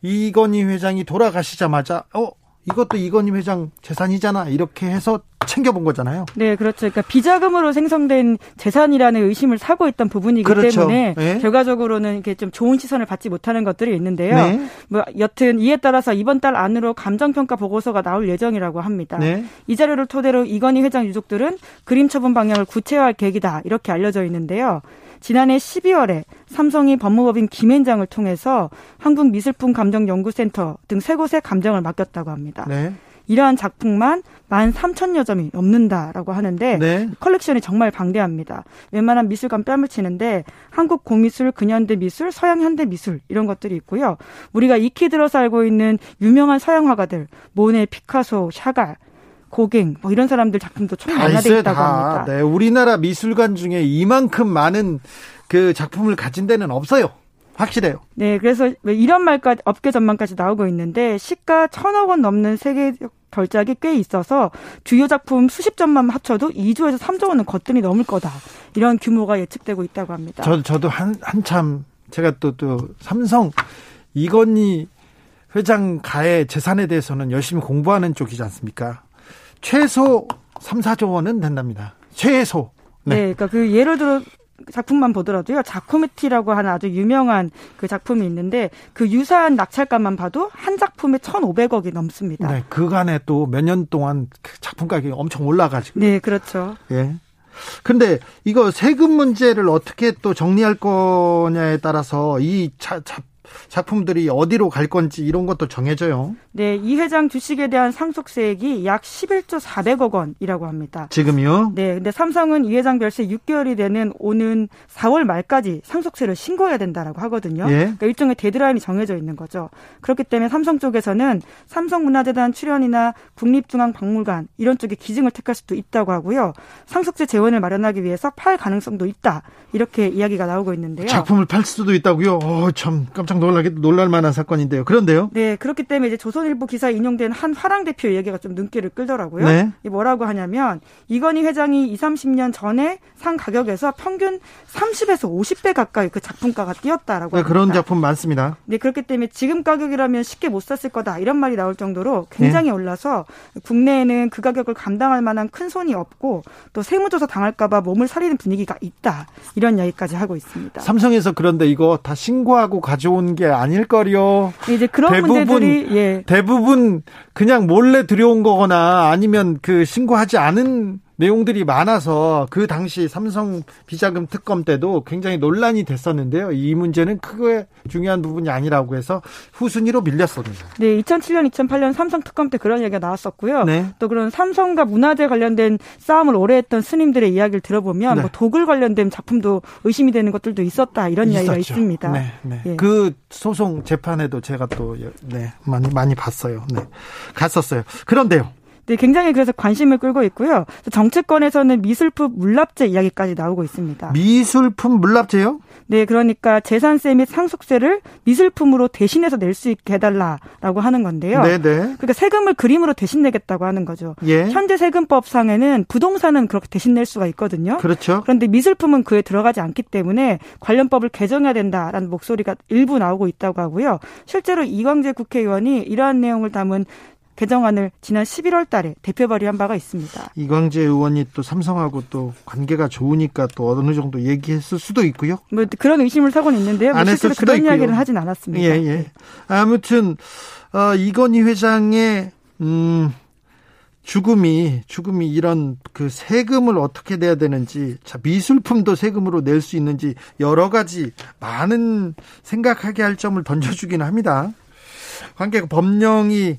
이건희 회장이 돌아가시자마자 어 이것도 이건희 회장 재산이잖아 이렇게 해서 챙겨본 거잖아요. 네, 그렇죠. 그러니까 비자금으로 생성된 재산이라는 의심을 사고 있던 부분이기 그렇죠. 때문에 네. 결과적으로는 이게 좀 좋은 시선을 받지 못하는 것들이 있는데요. 네. 뭐 여튼 이에 따라서 이번 달 안으로 감정평가 보고서가 나올 예정이라고 합니다. 네. 이 자료를 토대로 이건희 회장 유족들은 그림 처분 방향을 구체화할 계획이다 이렇게 알려져 있는데요. 지난해 12월에 삼성이 법무법인 김앤장을 통해서 한국미술품 감정연구센터 등 세 곳에 감정을 맡겼다고 합니다. 네. 이러한 작품만 13,000여 점이 넘는다라고 하는데 네. 컬렉션이 정말 방대합니다. 웬만한 미술관 뺨을 치는데 한국 고미술, 근현대 미술, 서양 현대 미술 이런 것들이 있고요. 우리가 익히 들어서 알고 있는 유명한 서양 화가들 모네, 피카소, 샤갈 고갱 뭐 이런 사람들 작품도 총망라돼 있다고 다. 합니다. 네, 우리나라 미술관 중에 이만큼 많은 그 작품을 가진 데는 없어요. 확실해요. 네, 그래서 이런 말까지 업계 전망까지 나오고 있는데 시가 천억 원 넘는 세계 결작이 꽤 있어서 주요 작품 수십 점만 합쳐도 2조에서 3조 원은 거뜬히 넘을 거다. 이런 규모가 예측되고 있다고 합니다. 저 저도 한 한참 제가 또또 또 삼성 이건희 회장 가의 재산에 대해서는 열심히 공부하는 쪽이지 않습니까? 최소 3, 4조 원은 된답니다. 최소. 네. 네 그러니까 그 예를 들어 작품만 보더라도요. 자코메티라고 하는 아주 유명한 그 작품이 있는데 그 유사한 낙찰가만 봐도 한 작품에 1,500억이 넘습니다. 네, 그간에 또 몇 년 동안 그 작품 가격이 엄청 올라가지고. 네, 그렇죠. 예. 근데 이거 세금 문제를 어떻게 또 정리할 거냐에 따라서 이 자, 자, 작품들이 어디로 갈 건지 이런 것도 정해져요. 네, 이 회장 주식에 대한 상속세액이 약 11조 400억 원이라고 합니다. 지금요? 네, 근데 삼성은 이 회장 별세 6개월이 되는 오는 4월 말까지 상속세를 신고해야 된다라고 하거든요. 예? 그러니까 일종의 데드라인이 정해져 있는 거죠. 그렇기 때문에 삼성 쪽에서는 삼성문화재단 출연이나 국립중앙박물관 이런 쪽에 기증을 택할 수도 있다고 하고요. 상속세 재원을 마련하기 위해서 팔 가능성도 있다. 이렇게 이야기가 나오고 있는데요. 작품을 팔 수도 있다고요? 어, 참 깜짝 놀라게 놀랄 만한 사건인데요. 그런데요? 네, 그렇기 때문에 이제 조선일보 기사에 인용된 한 화랑 대표 얘기가 좀 눈길을 끌더라고요. 네. 이 뭐라고 하냐면 이건희 회장이 2, 30년 전에 산 가격에서 평균 30에서 50배 가까이 그 작품가가 뛰었다라고 네, 그런 작품 많습니다. 네, 그렇기 때문에 지금 가격이라면 쉽게 못 샀을 거다 이런 말이 나올 정도로 굉장히 네. 올라서 국내에는 그 가격을 감당할 만한 큰 손이 없고 또 세무조사 당할까봐 몸을 사리는 분위기가 있다 이런 이야기까지 하고 있습니다. 삼성에서 그런데 이거 다 신고하고 가져온 게 아닐 거요. 이제 그런 대부분, 문제들이 예. 대부분 그냥 몰래 들여온 거거나 아니면 그 신고하지 않은 내용들이 많아서 그 당시 삼성 비자금 특검 때도 굉장히 논란이 됐었는데요. 이 문제는 크게 중요한 부분이 아니라고 해서 후순위로 밀렸습니다. 네, 2007년, 2008년 삼성 특검 때 그런 얘기가 나왔었고요. 네. 또 그런 삼성과 문화재 관련된 싸움을 오래 했던 스님들의 이야기를 들어보면 네. 뭐 독을 관련된 작품도 의심이 되는 것들도 있었다 이런 있었죠. 이야기가 있습니다. 네, 네. 예. 그 소송 재판에도 제가 또 네, 많이 많이 봤어요. 네. 갔었어요. 그런데요. 네, 굉장히 그래서 관심을 끌고 있고요. 정치권에서는 미술품 물납제 이야기까지 나오고 있습니다. 미술품 물납제요? 네, 그러니까 재산세 및 상속세를 미술품으로 대신해서 낼 수 있게 해달라라고 하는 건데요. 네, 네. 그러니까 세금을 그림으로 대신 내겠다고 하는 거죠. 예. 현재 세금법상에는 부동산은 그렇게 대신 낼 수가 있거든요. 그렇죠. 그런데 미술품은 그에 들어가지 않기 때문에 관련법을 개정해야 된다라는 목소리가 일부 나오고 있다고 하고요. 실제로 이광재 국회의원이 이러한 내용을 담은 개정안을 지난 11월 달에 대표 발의한 바가 있습니다. 이광재 의원이 또 삼성하고 또 관계가 좋으니까 또 어느 정도 얘기했을 수도 있고요. 뭐 그런 의심을 사고는 있는데요. 뭐 실제로 그런 있고요. 이야기는 하진 않았습니다. 예, 예. 아무튼 어, 이건희 회장의 음 죽음이 죽음이 이런 그 세금을 어떻게 내야 되는지 자 미술품도 세금으로 낼 수 있는지 여러 가지 많은 생각하게 할 점을 던져주긴 합니다. 관계가 법령이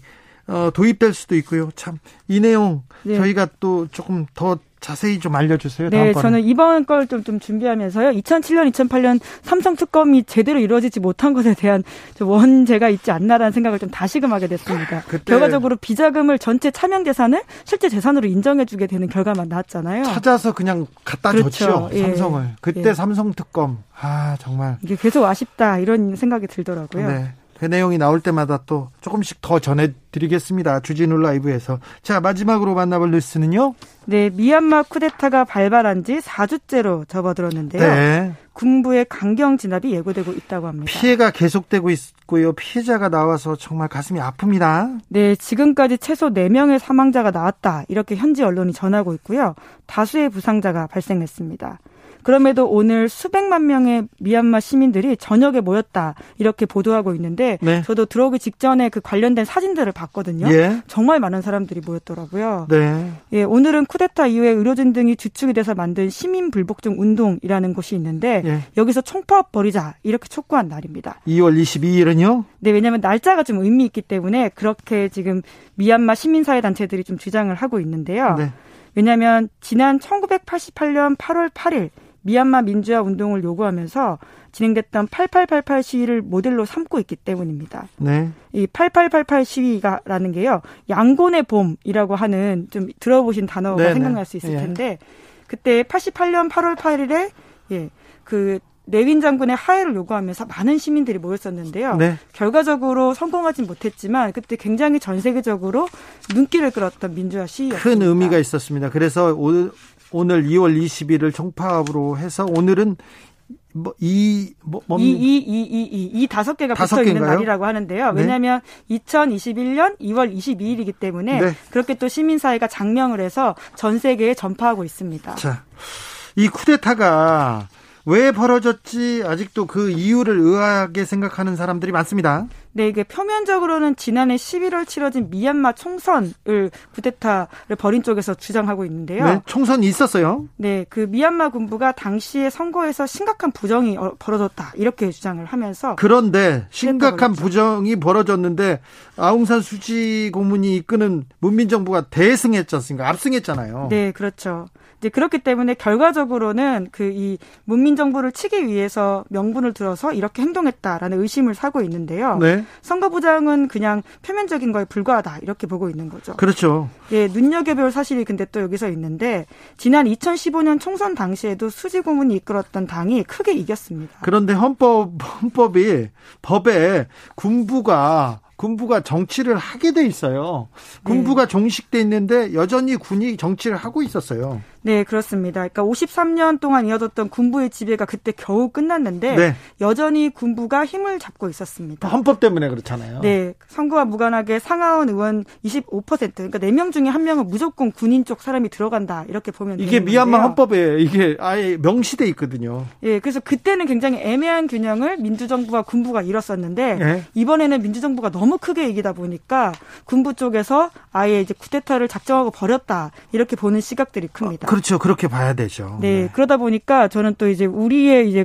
어, 도입될 수도 있고요. 참 이 내용 네. 저희가 또 조금 더 자세히 좀 알려주세요. 네. 저는 이번 걸좀 좀 준비하면서요. 2007년, 2008년 삼성 특검이 제대로 이루어지지 못한 것에 대한 좀 원죄가 있지 않나라는 생각을 좀 다시금 하게 됐습니다. 그때 결과적으로 비자금을 전체 차명 재산을 실제 재산으로 인정해주게 되는 결과만 나왔잖아요. 찾아서 그냥 갖다 그렇죠. 줬죠. 예. 삼성을. 그때 예. 삼성 특검. 아 정말 이게 계속 아쉽다 이런 생각이 들더라고요. 네. 그 내용이 나올 때마다 또 조금씩 더 전해드리겠습니다. 주진우 라이브에서. 자, 마지막으로 만나볼 뉴스는요? 네, 미얀마 쿠데타가 발발한 지 4주째로 접어들었는데요. 네. 군부의 강경 진압이 예고되고 있다고 합니다. 피해가 계속되고 있고요. 피해자가 나와서 정말 가슴이 아픕니다. 네, 지금까지 최소 4명의 사망자가 나왔다. 이렇게 현지 언론이 전하고 있고요. 다수의 부상자가 발생했습니다. 그럼에도 오늘 수백만 명의 미얀마 시민들이 저녁에 모였다 이렇게 보도하고 있는데 네. 저도 들어오기 직전에 그 관련된 사진들을 봤거든요. 예. 정말 많은 사람들이 모였더라고요. 네. 예, 오늘은 쿠데타 이후에 의료진 등이 주축이 돼서 만든 시민 불복종 운동이라는 곳이 있는데 예. 여기서 총파업 벌이자 이렇게 촉구한 날입니다. 2월 22일은요? 네, 왜냐하면 날짜가 좀 의미 있기 때문에 그렇게 지금 미얀마 시민사회 단체들이 좀 주장을 하고 있는데요. 네. 왜냐하면 지난 1988년 8월 8일 미얀마 민주화 운동을 요구하면서 진행됐던 8888 시위를 모델로 삼고 있기 때문입니다. 네. 이 8888 시위가라는 게요. 양곤의 봄이라고 하는 좀 들어보신 단어가 네네. 생각날 수 있을 예. 텐데 그때 88년 8월 8일에 예. 그 내윈 장군의 하해를 요구하면서 많은 시민들이 모였었는데요. 네. 결과적으로 성공하진 못했지만 그때 굉장히 전 세계적으로 눈길을 끌었던 민주화 시위였습니다. 큰 의미가 있었습니다. 그래서 오늘 2월 20일을 총파업으로 해서 오늘은 뭐이 뭐, 뭐, 이이이이 이 다섯 개가 붙어 있는 날이라고 하는데요. 네. 왜냐하면 2021년 2월 22일이기 때문에 네. 그렇게 또 시민사회가 장명을 해서 전 세계에 전파하고 있습니다. 자, 이 쿠데타가 왜 벌어졌지 아직도 그 이유를 의아하게 생각하는 사람들이 많습니다. 네, 이게 표면적으로는 지난해 11월 치러진 미얀마 총선을 쿠데타를 벌인 쪽에서 주장하고 있는데요. 네, 총선이 있었어요. 네, 그 미얀마 군부가 당시에 선거에서 심각한 부정이 어, 벌어졌다 이렇게 주장을 하면서 그런데 심각한 부정이 벌어졌는데 아웅산 수지 고문이 이끄는 문민 정부가 대승했지 않습니까? 압승했잖아요. 네, 그렇죠. 이제 그렇기 때문에 결과적으로는 그 이 문민 정부를 치기 위해서 명분을 들어서 이렇게 행동했다라는 의심을 사고 있는데요. 네. 선거부장은 그냥 표면적인 거에 불과하다 이렇게 보고 있는 거죠. 그렇죠. 예, 눈여겨볼 사실이 근데 또 여기서 있는데 지난 2015년 총선 당시에도 수지 고문이 이끌었던 당이 크게 이겼습니다. 그런데 헌법 헌법이 법에 군부가 군부가 정치를 하게 돼 있어요. 군부가 네. 종식돼 있는데 여전히 군이 정치를 하고 있었어요. 네, 그렇습니다. 그러니까 53년 동안 이어졌던 군부의 지배가 그때 겨우 끝났는데 네. 여전히 군부가 힘을 잡고 있었습니다. 헌법 때문에 그렇잖아요. 네, 선거와 무관하게 상하원 의원 25% 그러니까 4명 중에 1명은 무조건 군인 쪽 사람이 들어간다 이렇게 보면 이게 미얀마 헌법에 이게 아예 명시돼 있거든요. 예, 그래서 그때는 굉장히 애매한 균형을 민주정부와 군부가 이뤘었는데 네. 이번에는 민주정부가 너무 크게 이기다 보니까 군부 쪽에서 아예 이제 쿠데타를 작정하고 버렸다 이렇게 보는 시각들이 큽니다. 그렇죠. 그렇게 봐야 되죠. 네, 네. 그러다 보니까 저는 또 이제 우리의 이제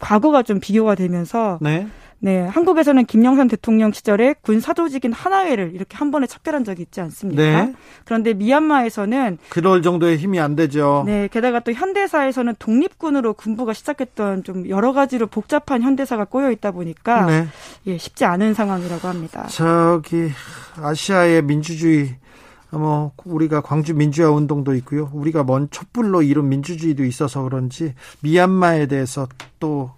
과거가 좀 비교가 되면서 네. 네, 한국에서는 김영삼 대통령 시절에 군 사도직인 하나회를 이렇게 한 번에 척결한 적이 있지 않습니까? 네. 그런데 미얀마에서는 그럴 정도의 힘이 안 되죠. 네, 게다가 또 현대사에서는 독립군으로 군부가 시작했던 좀 여러 가지로 복잡한 현대사가 꼬여 있다 보니까 네. 예, 쉽지 않은 상황이라고 합니다. 저기 아시아의 민주주의 뭐 우리가 광주 민주화 운동도 있고요. 우리가 먼 촛불로 이룬 민주주의도 있어서 그런지 미얀마에 대해서 또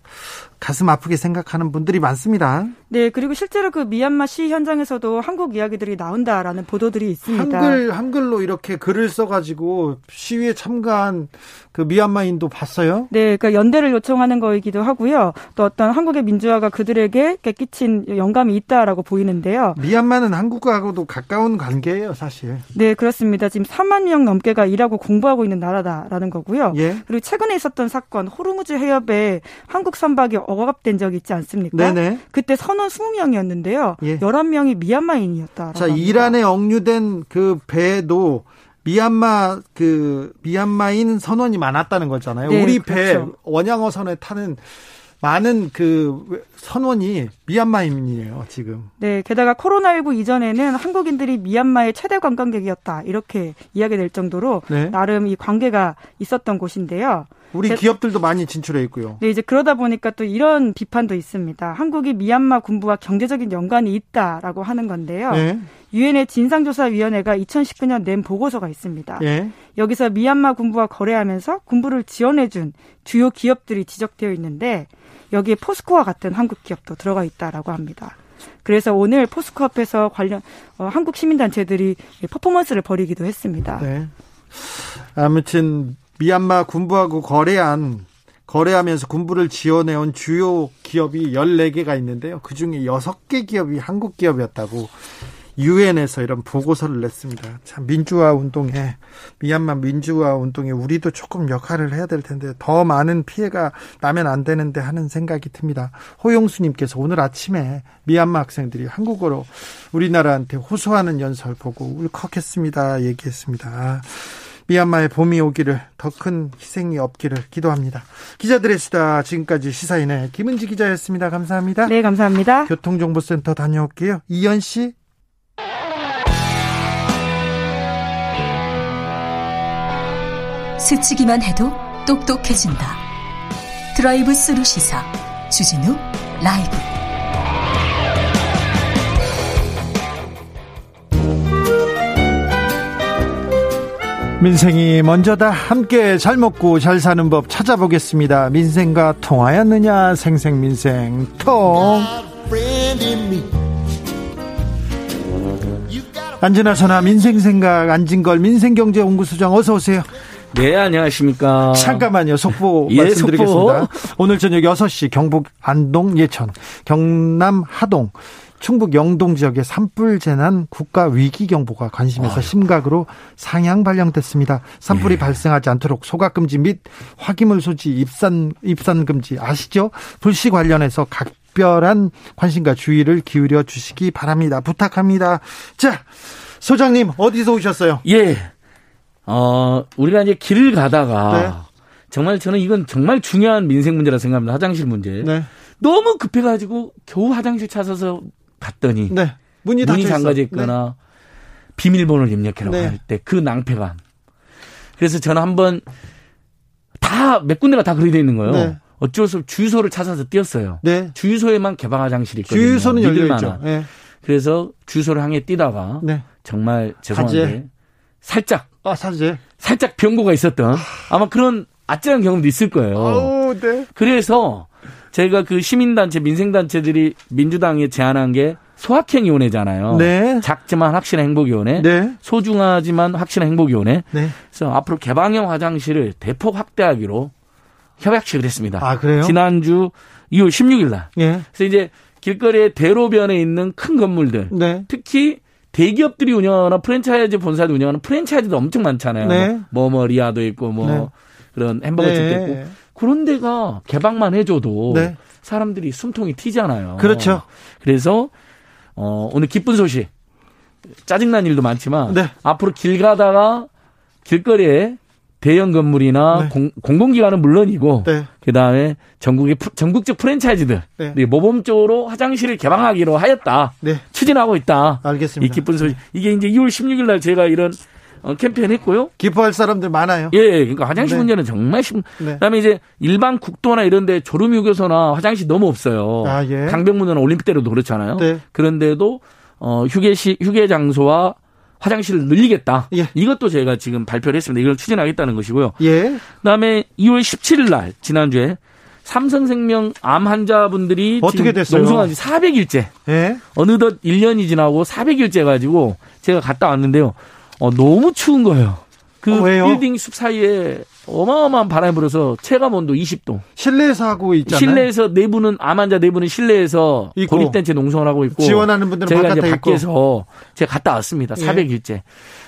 가슴 아프게 생각하는 분들이 많습니다. 네, 그리고 실제로 그 미얀마 시 현장에서도 한국 이야기들이 나온다라는 보도들이 있습니다. 한글 한글로 이렇게 글을 써가지고 시위에 참가한 그 미얀마인도 봤어요? 네, 그러니까 연대를 요청하는 거이기도 하고요. 또 어떤 한국의 민주화가 그들에게 끼친 영감이 있다라고 보이는데요. 미얀마는 한국하고도 가까운 관계예요, 사실. 네, 그렇습니다. 지금 3만 명 넘게가 일하고 공부하고 있는 나라다라는 거고요. 예? 그리고 최근에 있었던 사건 호르무즈 해협에 한국 선박이 억압된 적이 있지 않습니까? 네네. 그때 선원 20명이었는데요. 예. 11명이 미얀마인이었다. 자, 이란에 억류된 그 배도 미얀마 그 미얀마인 선원이 많았다는 거잖아요. 네, 우리 그렇죠. 배 원양어 선에 타는 많은 그 선원이 미얀마인이에요, 지금. 네, 게다가 코로나19 이전에는 한국인들이 미얀마의 최대 관광객이었다. 이렇게 이야기될 정도로 네. 나름 이 관계가 있었던 곳인데요. 우리 기업들도 많이 진출해 있고요. 네, 이제 그러다 보니까 또 이런 비판도 있습니다. 한국이 미얀마 군부와 경제적인 연관이 있다라고 하는 건데요. 네. 유엔의 진상조사위원회가 2019년 낸 보고서가 있습니다. 예. 여기서 미얀마 군부와 거래하면서 군부를 지원해준 주요 기업들이 지적되어 있는데 여기에 포스코와 같은 한국 기업도 들어가 있다라고 합니다. 그래서 오늘 포스코 앞에서 관련 어, 한국 시민단체들이 퍼포먼스를 벌이기도 했습니다. 네. 아무튼 미얀마 군부하고 거래한 거래하면서 군부를 지원해온 주요 기업이 14개가 있는데요. 그중에 6개 기업이 한국 기업이었다고 유엔에서 이런 보고서를 냈습니다. 참 민주화 운동에 미얀마 민주화 운동에 우리도 조금 역할을 해야 될 텐데 더 많은 피해가 나면 안 되는데 하는 생각이 듭니다. 호용수님께서 오늘 아침에 미얀마 학생들이 한국어로 우리나라한테 호소하는 연설 보고 울컥했습니다. 얘기했습니다. 미얀마의 봄이 오기를 더 큰 희생이 없기를 기도합니다. 기자들의 수다 지금까지 시사인의 김은지 기자였습니다. 감사합니다. 네, 감사합니다. 교통정보센터 다녀올게요. 이현 씨. 스치기만 해도 똑똑해진다. 드라이브 스루 시사 주진우 라이브. 민생이 먼저다. 함께 잘 먹고 잘 사는 법 찾아보겠습니다. 민생과 통하였느냐? 생생민생 통. 선아 민생생각 안진걸 민생경제연구소장 어서 오세요. 네, 안녕하십니까. 잠깐만요. 속보 예, 말씀드리겠습니다. 속보. 오늘 저녁 6시 경북 안동 예천, 경남 하동, 충북 영동 지역에 산불 재난 국가 위기 경보가 관심에서. 심각으로 상향 발령됐습니다. 산불이 예. 발생하지 않도록 소각 금지 및 화기물 소지 입산 입산 금지 아시죠? 불씨 관련해서 각별한 관심과 주의를 기울여 주시기 바랍니다. 부탁합니다. 자, 소장님 어디서 오셨어요? 예. 어, 우리가 이제 길을 가다가 네. 정말 저는 이건 정말 중요한 민생 문제라 생각합니다. 화장실 문제. 네. 너무 급해가지고 겨우 화장실 찾아서 갔더니 네. 문이, 문이 잠가져 있거나 네. 비밀번호를 입력해라고 네. 할때 그 낭패감. 그래서 저는 한번 다 몇 군데가 다돼 있는 거예요. 네. 어쩔 수 없이 주유소를 찾아서 뛰었어요. 네. 주유소에만 개방 화장실이 있거든요. 주유소는 열려 있죠. 네. 그래서 주유소를 향해 뛰다가 네. 정말 죄송한데 화재. 살짝 아 사제 살짝 병고가 있었던 아마 그런 아찔한 경험도 있을 거예요. 오, 네. 그래서 저희가 그 시민단체, 민생단체들이 민주당에 제안한 게 소확행위원회잖아요. 네. 작지만 확실한 행복위원회. 네. 소중하지만 확실한 행복위원회. 네. 그래서 앞으로 개방형 화장실을 대폭 확대하기로 협약식을 했습니다. 아, 그래요? 지난주 2월 16일 날. 예. 그래서 이제 길거리에 대로변에 있는 큰 건물들. 네. 특히 대기업들이 운영하거나 프랜차이즈 본사들 운영하는 프랜차이즈도 엄청 많잖아요. 네. 뭐, 뭐, 리아도 있고, 뭐, 네. 그런 햄버거 집도 네. 있고. 그런 데가 개방만 해줘도 네. 사람들이 숨통이 튀잖아요. 그렇죠. 그래서, 어, 오늘 기쁜 소식. 짜증난 일도 많지만. 네. 앞으로 길 가다가 길거리에 대형 건물이나 네. 공, 공공기관은 물론이고 네. 그다음에 전국의 전국적 프랜차이즈들 네. 모범적으로 화장실을 개방하기로 하였다. 네. 추진하고 있다. 알겠습니다. 이 기쁜 소식. 이게 이제 2월 16일 날 제가 이런 어, 캠페인 했고요. 기뻐할 사람들 많아요. 예, 그러니까 화장실 네. 문제는 정말 심. 네. 그다음에 이제 일반 국도나 이런데 졸음 휴게소나 화장실 너무 없어요. 아, 예. 강변문화나 올림픽대로도 그렇잖아요. 네. 그런데도 어 휴게시 휴게 장소와 화장실을 늘리겠다. 예. 이것도 제가 지금 발표를 했습니다. 이걸 추진하겠다는 것이고요. 예. 그다음에 2월 17일 날 지난주에 삼성생명 암 환자분들이 어떻게 됐어요? 농성한 지 400일째. 예. 어느덧 1년이 지나고 400일째 가지고 제가 갔다 왔는데요. 어, 너무 추운 거예요. 그 어, 빌딩 숲 사이에 어마어마한 바람이 불어서 체감 온도 20도. 실내에서 하고 있잖아요. 실내에서 내부는 암 환자 내부는 실내에서 고립된 채 농성을 하고 있고 지원하는 분들은 제가 이제 밖에서 제가 갔다 왔습니다. 예. 400일째.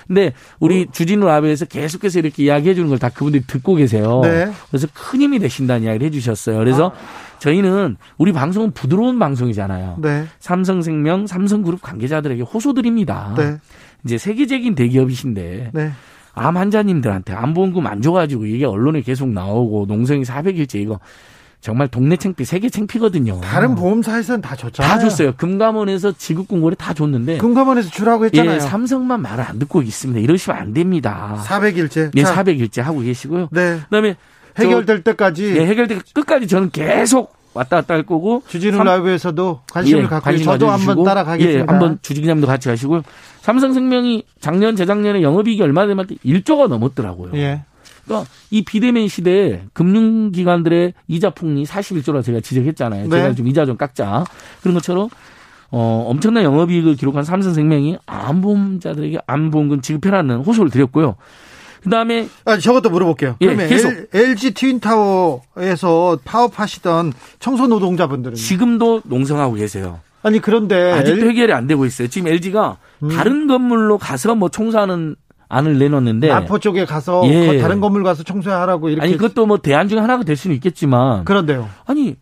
근데 우리 어. 주진우 라비에서 계속해서 이렇게 이야기해 주는 걸 다 그분들이 듣고 계세요. 네. 그래서 큰 힘이 되신다는 이야기를 해 주셨어요. 그래서 아. 저희는 우리 방송은 부드러운 방송이잖아요. 네. 삼성생명, 삼성그룹 관계자들에게 호소드립니다. 네. 이제 세계적인 대기업이신데 네. 암 환자님들한테 암보험금 안 줘가지고 이게 언론에 계속 나오고 농성이 400일째 이거 정말 동네 챙피, 세계 챙피거든요. 다른 보험사에서는 다 줬잖아요. 다 줬어요. 금감원에서 지급공고를 다 줬는데. 금감원에서 주라고 했잖아요. 예, 삼성만 말을 안 듣고 있습니다. 이러시면 안 됩니다. 400일째. 네, 400일째 하고 계시고요. 네. 그다음에 해결될 때까지. 네, 해결될 끝까지 저는 계속 왔다 갔다 할 거고. 주진우 삼... 라이브에서도 관심을 예, 갖고 관심 저도 한번 따라가겠습니다. 예, 한번 주진기자님도 같이 하시고요. 삼성생명이 작년 재작년에 영업이익이 얼마 되면 1조가 넘었더라고요. 예. 그러니까 이 비대면 시대에 금융기관들의 이자 폭리 41조라 제가 지적했잖아요. 네. 제가 좀 이자 좀 깎자. 그런 것처럼 어, 엄청난 영업이익을 기록한 삼성생명이 암보험자들에게 암보험금 지급해라는 호소를 드렸고요. 그다음에 아 저것도 물어볼게요. 예, 그러면 계속. L, g 트윈타워에서 파업하시던 청소 노동자분들은 지금도 농성하고 계세요. 아니 그런데 아직도 해결이 안 되고 있어요. 지금 LG가 음. 다른 건물로 가서 뭐 청소하는 안을 내놓는데 나포 쪽에 가서 예. 다른 건물 가서 청소하라고 이렇게 아니 그것도 뭐 대안 중에 하나가 될 수는 있겠지만 그런데요. 아니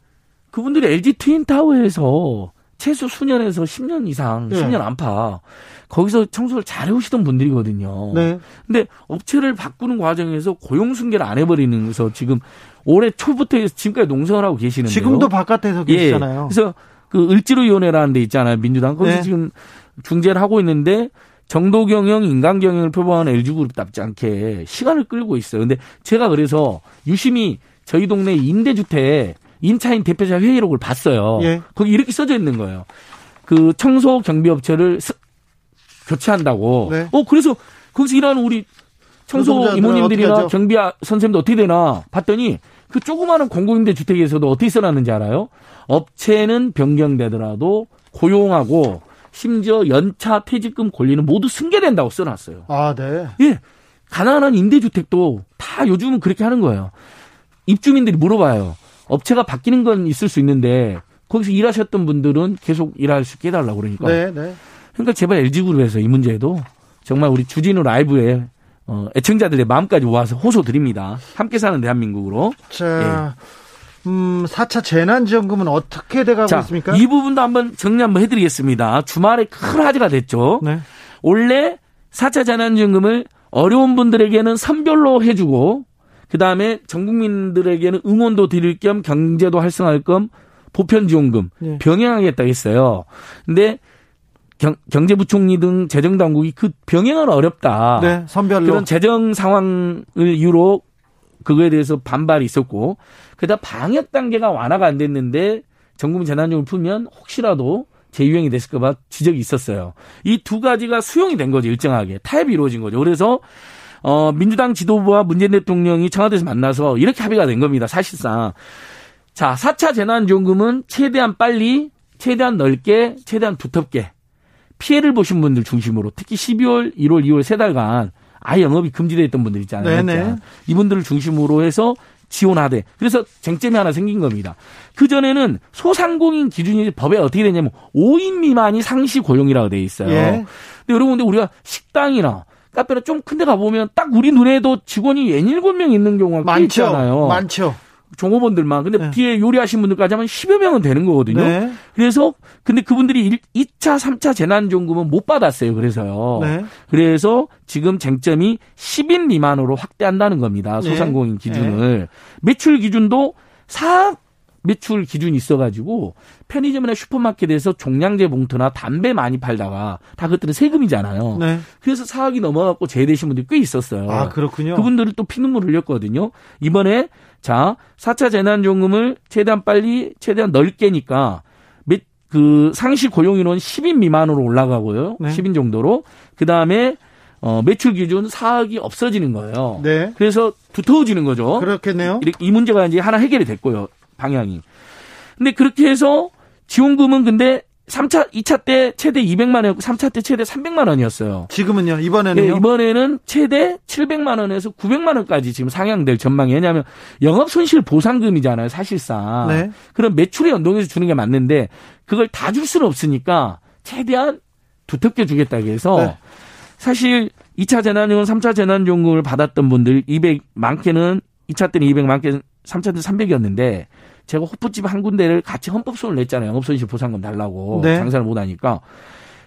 그분들이 LG 트윈 타워에서 최소 수년에서 10년 이상, 네. 10년 안팎 거기서 청소를 잘 해오시던 분들이거든요. 네. 근데 업체를 바꾸는 과정에서 고용 승계를 안 해버리는 그래서 지금 올해 초부터 지금까지 농성을 하고 계시는데요. 지금도 바깥에서 예. 계시잖아요. 예. 그래서 그 을지로위원회라는 데 있잖아요. 민주당. 거기서 네. 지금 중재를 하고 있는데 정도 경영, 인간 경영을 표방하는 LG그룹답지 않게 시간을 끌고 있어요. 근데 제가 그래서 유심히 저희 동네 임대주택 임차인 대표자 회의록을 봤어요. 예. 거기 이렇게 써져 있는 거예요. 그 청소 경비업체를 교체한다고. 네. 어 그래서 거기서 일하는 우리 청소 이모님들이나 경비 선생님도 어떻게 되나 봤더니 그 조그마한 공공임대 주택에서도 어떻게 써놨는지 알아요? 업체는 변경되더라도 고용하고 심지어 연차 퇴직금 권리는 모두 승계된다고 써놨어요. 아, 네. 예. 가난한 임대주택도 다 요즘은 그렇게 하는 거예요. 입주민들이 물어봐요. 업체가 바뀌는 건 있을 수 있는데 거기서 일하셨던 분들은 계속 일할 수 있게 해달라고 그러니까. 네, 네. 그러니까 제발 LG그룹에서 이 문제도 정말 우리 주진우 라이브에 어, 애청자들의 마음까지 모아서 호소 드립니다. 함께 사는 대한민국으로. 자, 예. 음, 4차 재난지원금은 어떻게 돼가고 자, 있습니까? 이 부분도 한번 정리 한번 해드리겠습니다. 주말에 큰 화제가 됐죠. 네. 원래 4차 재난지원금을 어려운 분들에게는 선별로 해주고 그 다음에 전 국민들에게는 응원도 드릴 겸 경제도 활성화할 겸 보편지원금 네. 병행하겠다 했어요. 근데 경, 제부총리 등 재정당국이 그 병행은 어렵다. 네, 선별로. 그런 재정 상황을 이유로 그거에 대해서 반발이 있었고 그다 방역 단계가 완화가 안 됐는데 전국민 재난지원을 풀면 혹시라도 재유행이 됐을까봐 지적이 있었어요. 이 두 가지가 수용이 된 거죠 일정하게 타협이 이루어진 거죠. 그래서 어 민주당 지도부와 문재인 대통령이 청와대에서 만나서 이렇게 합의가 된 겁니다. 사실상 자 4차 재난지원금은 최대한 빨리, 최대한 넓게, 최대한 두텁게 피해를 보신 분들 중심으로 특히 12월, 1월, 2월 세 달간 아예 영업이 금지되어 있던 분들 있잖아요. 네네. 이분들을 중심으로 해서 지원하되 그래서 쟁점이 하나 생긴 겁니다. 그 전에는 소상공인 기준이 법에 어떻게 되냐면 5인 미만이 상시 고용이라고 돼 있어요. 예. 근데 여러분 근데 우리가 식당이나 카페나 좀 큰 데 가보면 딱 우리 눈에도 직원이 67명 있는 경우가 많죠. 있잖아요. 많죠. 종업원들만. 근데 네. 뒤에 요리하신 분들까지 하면 10여 명은 되는 거거든요. 네. 그래서 근데 그분들이 2차, 3차 재난 지원금은 못 받았어요. 그래서요. 네. 그래서 지금 쟁점이 10인 미만으로 확대한다는 겁니다. 네. 소상공인 기준을. 네. 매출 기준도 사업 매출 기준이 있어가지고 편의점이나 슈퍼마켓에서 종량제 봉투나 담배 많이 팔다가 다 그것들은 세금이잖아요. 네. 그래서 사억이 넘어갖고 제외되신 분들이 꽤 있었어요. 아 그렇군요. 그분들을 또 피눈물 흘렸거든요. 이번에 자 4차 재난지원금을 최대한 빨리 최대한 넓게니까 그 상시 고용 인원 10인 미만으로 올라가고요. 네. 10인 정도로 그 다음에 어, 매출 기준 사억이 없어지는 거예요. 네. 그래서 두터워지는 거죠. 그렇겠네요. 이 문제가 이제 하나 해결이 됐고요. 방향이. 근데 그렇게 해서 지원금은 근데 3차, 2차 때 최대 200만 원이었고 3차 때 최대 300만 원이었어요. 지금은요? 이번에는요? 네, 이번에는 최대 700만 원에서 900만 원까지 지금 상향될 전망이 왜냐하면 영업 손실 보상금이잖아요, 사실상. 네. 그럼 매출에 연동해서 주는 게 맞는데 그걸 다 줄 수는 없으니까 최대한 두텁게 주겠다 해서 네. 사실 2차 재난지원, 3차 재난지원금을 받았던 분들 200 많게는 2차 때는 200 많게는 3차 때는 300이었는데 제가 호프집 한 군데를 같이 헌법소원을 냈잖아요. 영업손실 보상금 달라고 네. 장사를 못하니까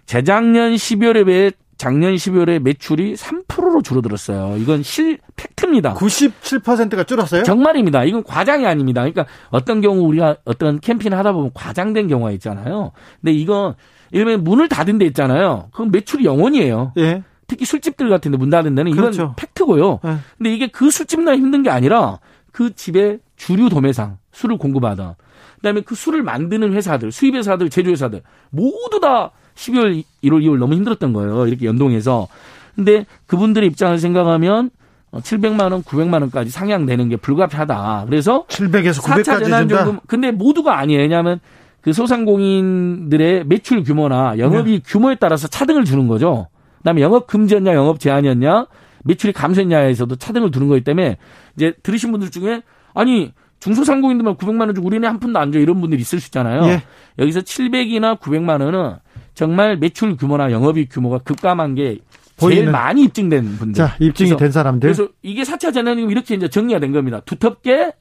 재작년 12월에 작년 12월에 매출이 3%로 줄어들었어요. 이건 실 팩트입니다. 97%가 줄었어요? 정말입니다. 이건 과장이 아닙니다. 그러니까 어떤 경우 우리가 어떤 캠페인 하다 보면 과장된 경우가 있잖아요. 근데 이건 이러면 문을 닫은 데 있잖아요. 그럼 매출이 영원이에요. 예. 특히 술집들 같은 데 문 닫은 데는 이건 그렇죠. 팩트고요. 예. 근데 이게 그 술집만 힘든 게 아니라 그 집의 주류 도매상 술을 공급하다. 그다음에 그 술을 만드는 회사들, 수입 회사들, 제조 회사들 모두 다 12월, 1월, 2월 너무 힘들었던 거예요. 이렇게 연동해서. 근데 그분들의 입장을 생각하면 700만 어, 원, 900만 원까지 상향되는 게 불가피하다. 그래서 700에서 900까지 준다. 근데 모두가 아니에요. 왜냐하면 그 소상공인들의 매출 규모나 영업이 네. 규모에 따라서 차등을 주는 거죠. 그다음에 영업 금지였냐, 영업 제한이었냐, 매출이 감소했냐에서도 차등을 두는 거기 때문에 이제 들으신 분들 중에 아니 중소상공인들만 900만 원 주고 우리는 한 푼도 안 줘 이런 분들이 있을 수 있잖아요. 예. 여기서 700이나 900만 원은 정말 매출 규모나 영업이익 규모가 급감한 게 제일 보이는. 많이 입증된 분들. 자, 입증이 된 사람들. 그래서 이게 4차 재난이금 이렇게 이제 정리가 된 겁니다. 두텁게,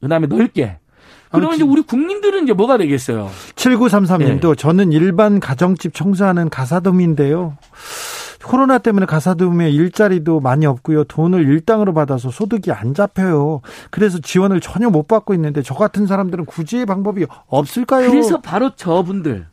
그 다음에 넓게. 그러면 이제 우리 국민들은 이제 뭐가 되겠어요? 7933님도 네. 저는 일반 가정집 청소하는 가사돔인데요. 코로나 때문에 가사돔에 일자리도 많이 없고요. 돈을 일당으로 받아서 소득이 안 잡혀요. 그래서 지원을 전혀 못 받고 있는데 저 같은 사람들은 구제의 방법이 없을까요? 그래서 바로 저분들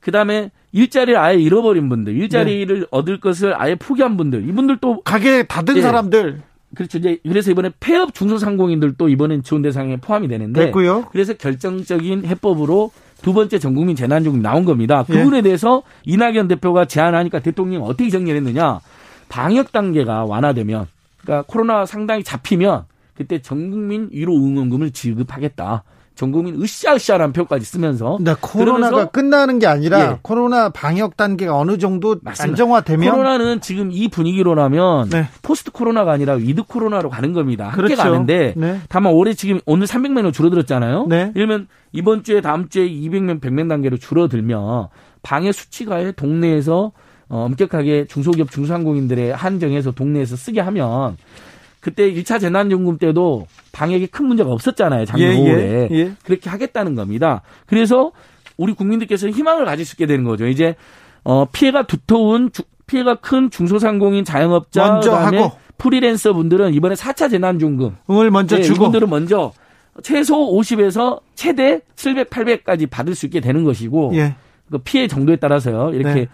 그 다음에 일자리를 아예 잃어버린 분들, 일자리를 네. 얻을 것을 아예 포기한 분들, 이분들 또 가게 닫은 네. 사람들. 그렇죠. 이제 그래서 이번에 폐업 중소상공인들도 이번엔 지원 대상에 포함이 되는데. 됐고요. 그래서 결정적인 해법으로 두 번째 전국민 재난지원금 나온 겁니다. 그 예. 부분에 대해서 이낙연 대표가 제안하니까 대통령이 어떻게 정리했느냐. 방역 단계가 완화되면, 그러니까 코로나 상당히 잡히면 그때 전국민 위로 응원금을 지급하겠다. 전 국민 으쌰으쌰라는 표현까지 쓰면서 네, 코로나가 끝나는 게 아니라 예. 코로나 방역 단계가 어느 정도 맞습니다. 안정화되면 코로나는 지금 이 분위기로라면 네. 포스트 코로나가 아니라 위드 코로나로 가는 겁니다. 함께 그렇죠. 가는데 네. 다만 올해 지금 오늘 300명으로 줄어들었잖아요. 네. 이러면 이번 주에 다음 주에 200명 100명 단계로 줄어들면 방역 수치가 동네에서 어, 엄격하게 중소기업 중소상공인들의 한정해서 동네에서 쓰게 하면 그때 1차 재난연금 때도 방역에 큰 문제가 없었잖아요. 작년 예, 5월에. 예, 예. 그렇게 하겠다는 겁니다. 그래서 우리 국민들께서 희망을 가질 수 있게 되는 거죠. 이제 어 피해가 두터운 피해가 큰 중소상공인 자영업자 먼저 하고 프리랜서 분들은 이번에 4차 재난연금을 먼저 네, 주고 이분들은 먼저 최소 50에서 최대 700, 800까지 받을 수 있게 되는 것이고 예. 그 피해 정도에 따라서요. 이렇게 네.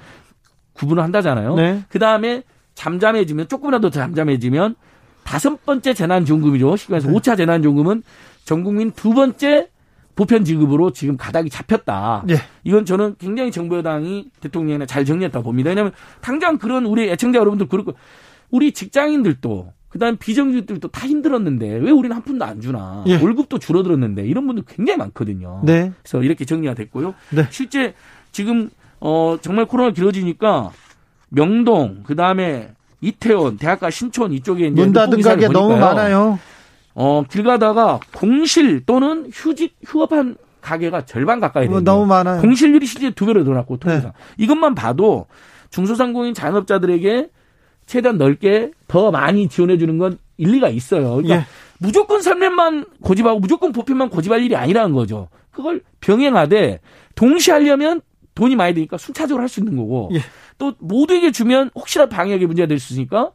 구분을 한다잖아요. 네. 그 다음에 잠잠해지면 조금이라도 잠잠해지면 다섯 번째 재난지원금이죠. 시간에서 네. 5차 재난지원금은 전 국민 두 번째 보편 지급으로 지금 가닥이 잡혔다. 예. 이건 저는 굉장히 정부 여당이 대통령에 잘 정리했다고 봅니다. 왜냐하면 당장 그런 우리 애청자 여러분들 그렇고 우리 직장인들도 그다음 비정규직들도 다 힘들었는데 왜 우리는 한 푼도 안 주나 예. 월급도 줄어들었는데 이런 분들 굉장히 많거든요. 네. 그래서 이렇게 정리가 됐고요. 네. 실제 지금 어 정말 코로나 길어지니까 명동 그다음에 이태원, 대학가 신촌 이쪽에 이제 문 닫은 가게 너무 많아요. 어, 길 가다가 공실 또는 휴직 휴업한 가게가 절반 가까이 돼요. 너무 많아요. 공실률이 실제 두 배로 늘어났고 통계상. 네. 이것만 봐도 중소상공인 자영업자들에게 최대한 넓게 더 많이 지원해 주는 건 일리가 있어요. 그러니까 예. 무조건 3년만 고집하고 무조건 보편만 고집할 일이 아니라는 거죠. 그걸 병행하되 동시에 하려면 돈이 많이 드니까 순차적으로 할 수 있는 거고 예. 또 모두에게 주면 혹시나 방역에 문제가 될 수 있으니까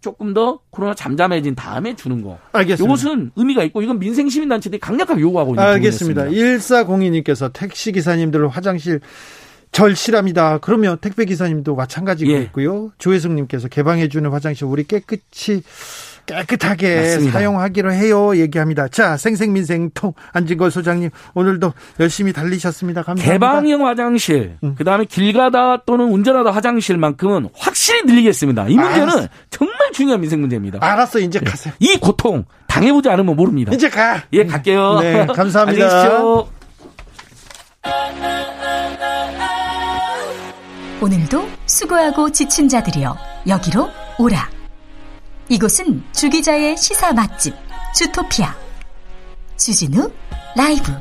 조금 더 코로나 잠잠해진 다음에 주는 거. 알겠습니다. 이것은 의미가 있고 이건 민생 시민 단체들이 강력하게 요구하고 있는 알겠습니다. 1402님께서 택시 기사님들 화장실 절실합니다. 그러면 택배 기사님도 마찬가지겠고요. 예. 조혜숙님께서 개방해 주는 화장실 우리 깨끗이 깨끗하게 맞습니다. 사용하기로 해요. 얘기합니다. 자, 생생민생통 안진걸 소장님 오늘도 열심히 달리셨습니다. 감사합니다. 개방형 화장실, 음. 그다음에 길 가다 또는 운전하다 화장실만큼은 확실히 늘리겠습니다. 이 문제는 알았어. 정말 중요한 민생 문제입니다. 알았어, 이제 가세요. 이 고통 당해보지 않으면 모릅니다. 이제 가. 예, 갈게요. 네, 감사합니다. 오늘도 수고하고 지친 자들이여 여기로 오라. 이곳은 주기자의 시사 맛집 주토피아 주진우 라이브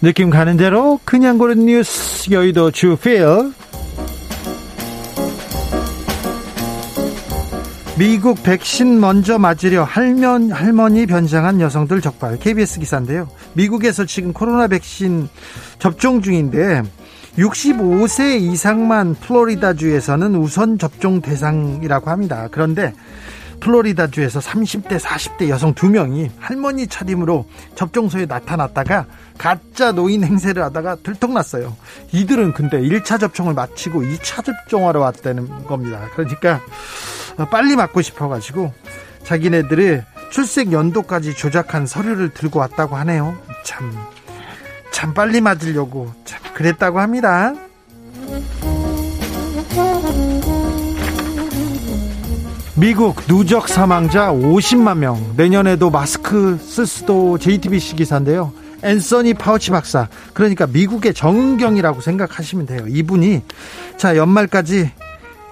느낌 가는 대로 그냥 고른 뉴스 여의도 주필 미국 백신 먼저 맞으려 할면, 할머니 변장한 여성들 적발. KBS 기사인데요. 미국에서 지금 코로나 백신 접종 중인데 65세 이상만 플로리다주에서는 우선 접종 대상이라고 합니다. 그런데 플로리다주에서 30대, 40대 여성 2명이 할머니 차림으로 접종소에 나타났다가 가짜 노인 행세를 하다가 들통났어요. 이들은 근데 1차 접종을 마치고 2차 접종하러 왔다는 겁니다. 그러니까 빨리 맞고 싶어가지고 자기네들의 출생 연도까지 조작한 서류를 들고 왔다고 하네요. 참, 참 빨리 맞으려고 참 그랬다고 합니다. 미국 누적 사망자 50만 명. 내년에도 마스크 쓸 수도 JTBC 기사인데요. 앤서니 파우치 박사. 그러니까 미국의 정경이라고 생각하시면 돼요. 이분이 자, 연말까지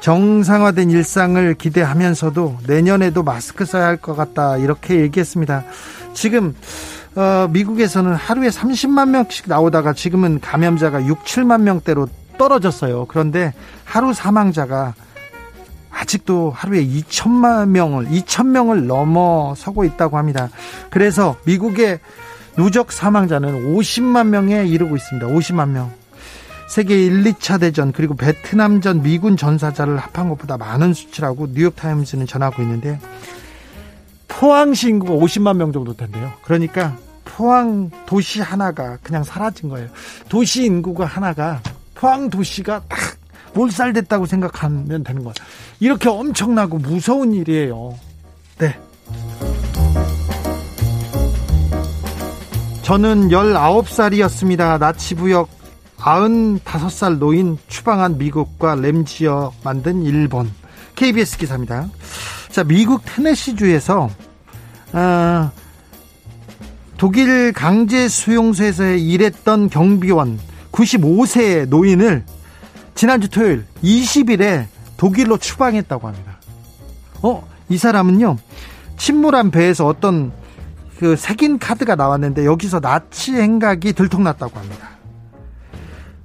정상화된 일상을 기대하면서도 내년에도 마스크 써야 할 것 같다. 이렇게 얘기했습니다. 지금 어, 미국에서는 하루에 30만 명씩 나오다가 지금은 감염자가 6, 7만 명대로 떨어졌어요. 그런데 하루 사망자가 아직도 하루에 2천만 명을 2천 명을 넘어서고 있다고 합니다. 그래서 미국의 누적 사망자는 50만 명에 이르고 있습니다. 50만 명. 세계 1, 2차 대전 그리고 베트남전 미군 전사자를 합한 것보다 많은 수치라고 뉴욕타임즈는 전하고 있는데 포항시 인구가 50만 명 정도 된대요. 그러니까 포항 도시 하나가 그냥 사라진 거예요. 도시 인구가 하나가 포항 도시가 딱 몰살됐다고 생각하면 되는 거예요. 이렇게 엄청나고 무서운 일이에요. 네. 저는 19살이었습니다. 나치부역 95살 노인 추방한 미국과 램지어 만든 일본. KBS 기사입니다. 자, 미국 테네시주에서, 어, 독일 강제 수용소에서 일했던 경비원 95세 노인을 지난주 토요일 20일에 독일로 추방했다고 합니다. 어, 이 사람은요, 침몰한 배에서 어떤 그 색인 카드가 나왔는데 여기서 나치 행각이 들통났다고 합니다.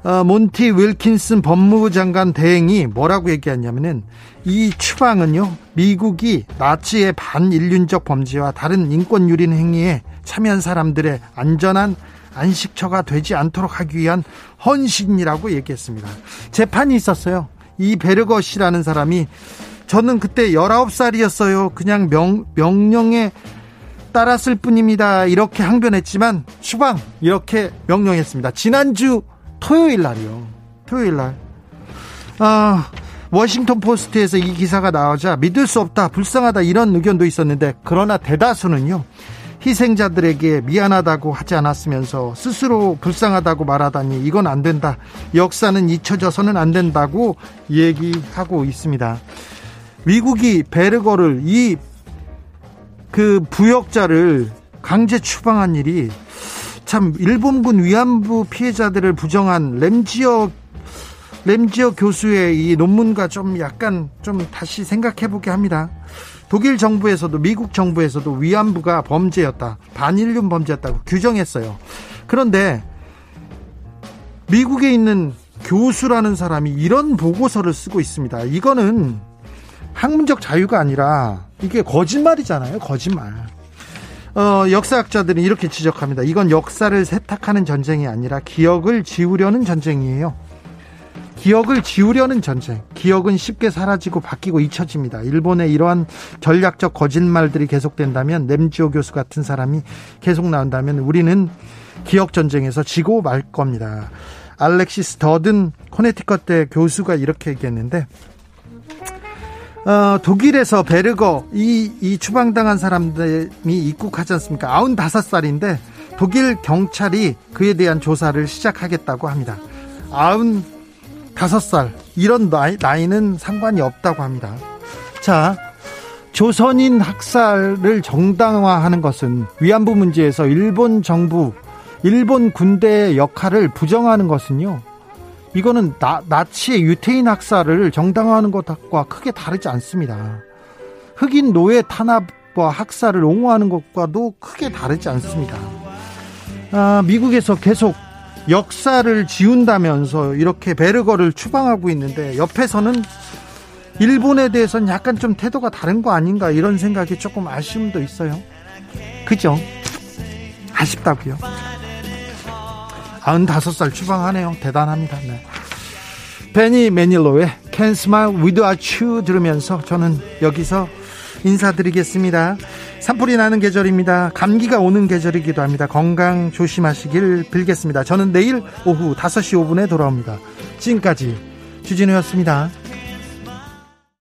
어, 몬티 윌킨슨 법무부 장관 대행이 뭐라고 얘기했냐면은 이 추방은요 미국이 나치의 반인륜적 범죄와 다른 인권 유린 행위에 참여한 사람들의 안전한 안식처가 되지 않도록 하기 위한 헌신이라고 얘기했습니다. 재판이 있었어요. 이 베르거 씨라는 사람이 저는 그때 19살이었어요. 그냥 명, 명령에 따랐을 뿐입니다. 이렇게 항변했지만 추방 이렇게 명령했습니다. 지난주 토요일 날이요. 토요일 날. 아, 워싱턴 포스트에서 이 기사가 나오자 믿을 수 없다, 불쌍하다 이런 의견도 있었는데 그러나 대다수는요. 희생자들에게 미안하다고 하지 않았으면서 스스로 불쌍하다고 말하다니 이건 안 된다. 역사는 잊혀져서는 안 된다고 얘기하고 있습니다. 미국이 베르거를 이 그 부역자를 강제 추방한 일이 참 일본군 위안부 피해자들을 부정한 램지어 램지어 교수의 이 논문과 좀 약간 좀 다시 생각해 보게 합니다. 독일 정부에서도 미국 정부에서도 위안부가 범죄였다. 반인륜 범죄였다고 규정했어요. 그런데 미국에 있는 교수라는 사람이 이런 보고서를 쓰고 있습니다. 이거는 학문적 자유가 아니라 이게 거짓말이잖아요. 거짓말. 어, 역사학자들은 이렇게 지적합니다. 이건 역사를 세탁하는 전쟁이 아니라 기억을 지우려는 전쟁이에요. 기억을 지우려는 전쟁. 기억은 쉽게 사라지고 바뀌고 잊혀집니다. 일본의 이러한 전략적 거짓말들이 계속된다면 램지오 교수 같은 사람이 계속 나온다면 우리는 기억 전쟁에서 지고 말 겁니다. 알렉시스 더든 코네티컷 대 교수가 이렇게 얘기했는데 어, 독일에서 베르거 이, 이 추방당한 사람들이 입국하지 않습니까? 95살인데 독일 경찰이 그에 대한 조사를 시작하겠다고 합니다. 90 다섯 살 이런 나이, 나이는 상관이 없다고 합니다. 자, 조선인 학살을 정당화하는 것은 위안부 문제에서 일본 정부, 일본 군대의 역할을 부정하는 것은요. 이거는 나, 나치의 유태인 학살을 정당화하는 것과 크게 다르지 않습니다. 흑인 노예 탄압과 학살을 옹호하는 것과도 크게 다르지 않습니다. 아, 미국에서 계속 역사를 지운다면서 이렇게 베르거를 추방하고 있는데 옆에서는 일본에 대해서는 약간 좀 태도가 다른 거 아닌가 이런 생각이 조금 아쉬움도 있어요. 그죠? 아쉽다고요. 95살 추방하네요. 대단합니다. 네. 베니 매닐로의 Can Smile Without You 들으면서 저는 여기서 인사드리겠습니다. 산불이 나는 계절입니다. 감기가 오는 계절이기도 합니다. 건강 조심하시길 빌겠습니다. 저는 내일 오후 5시 5분에 돌아옵니다. 지금까지 주진우였습니다.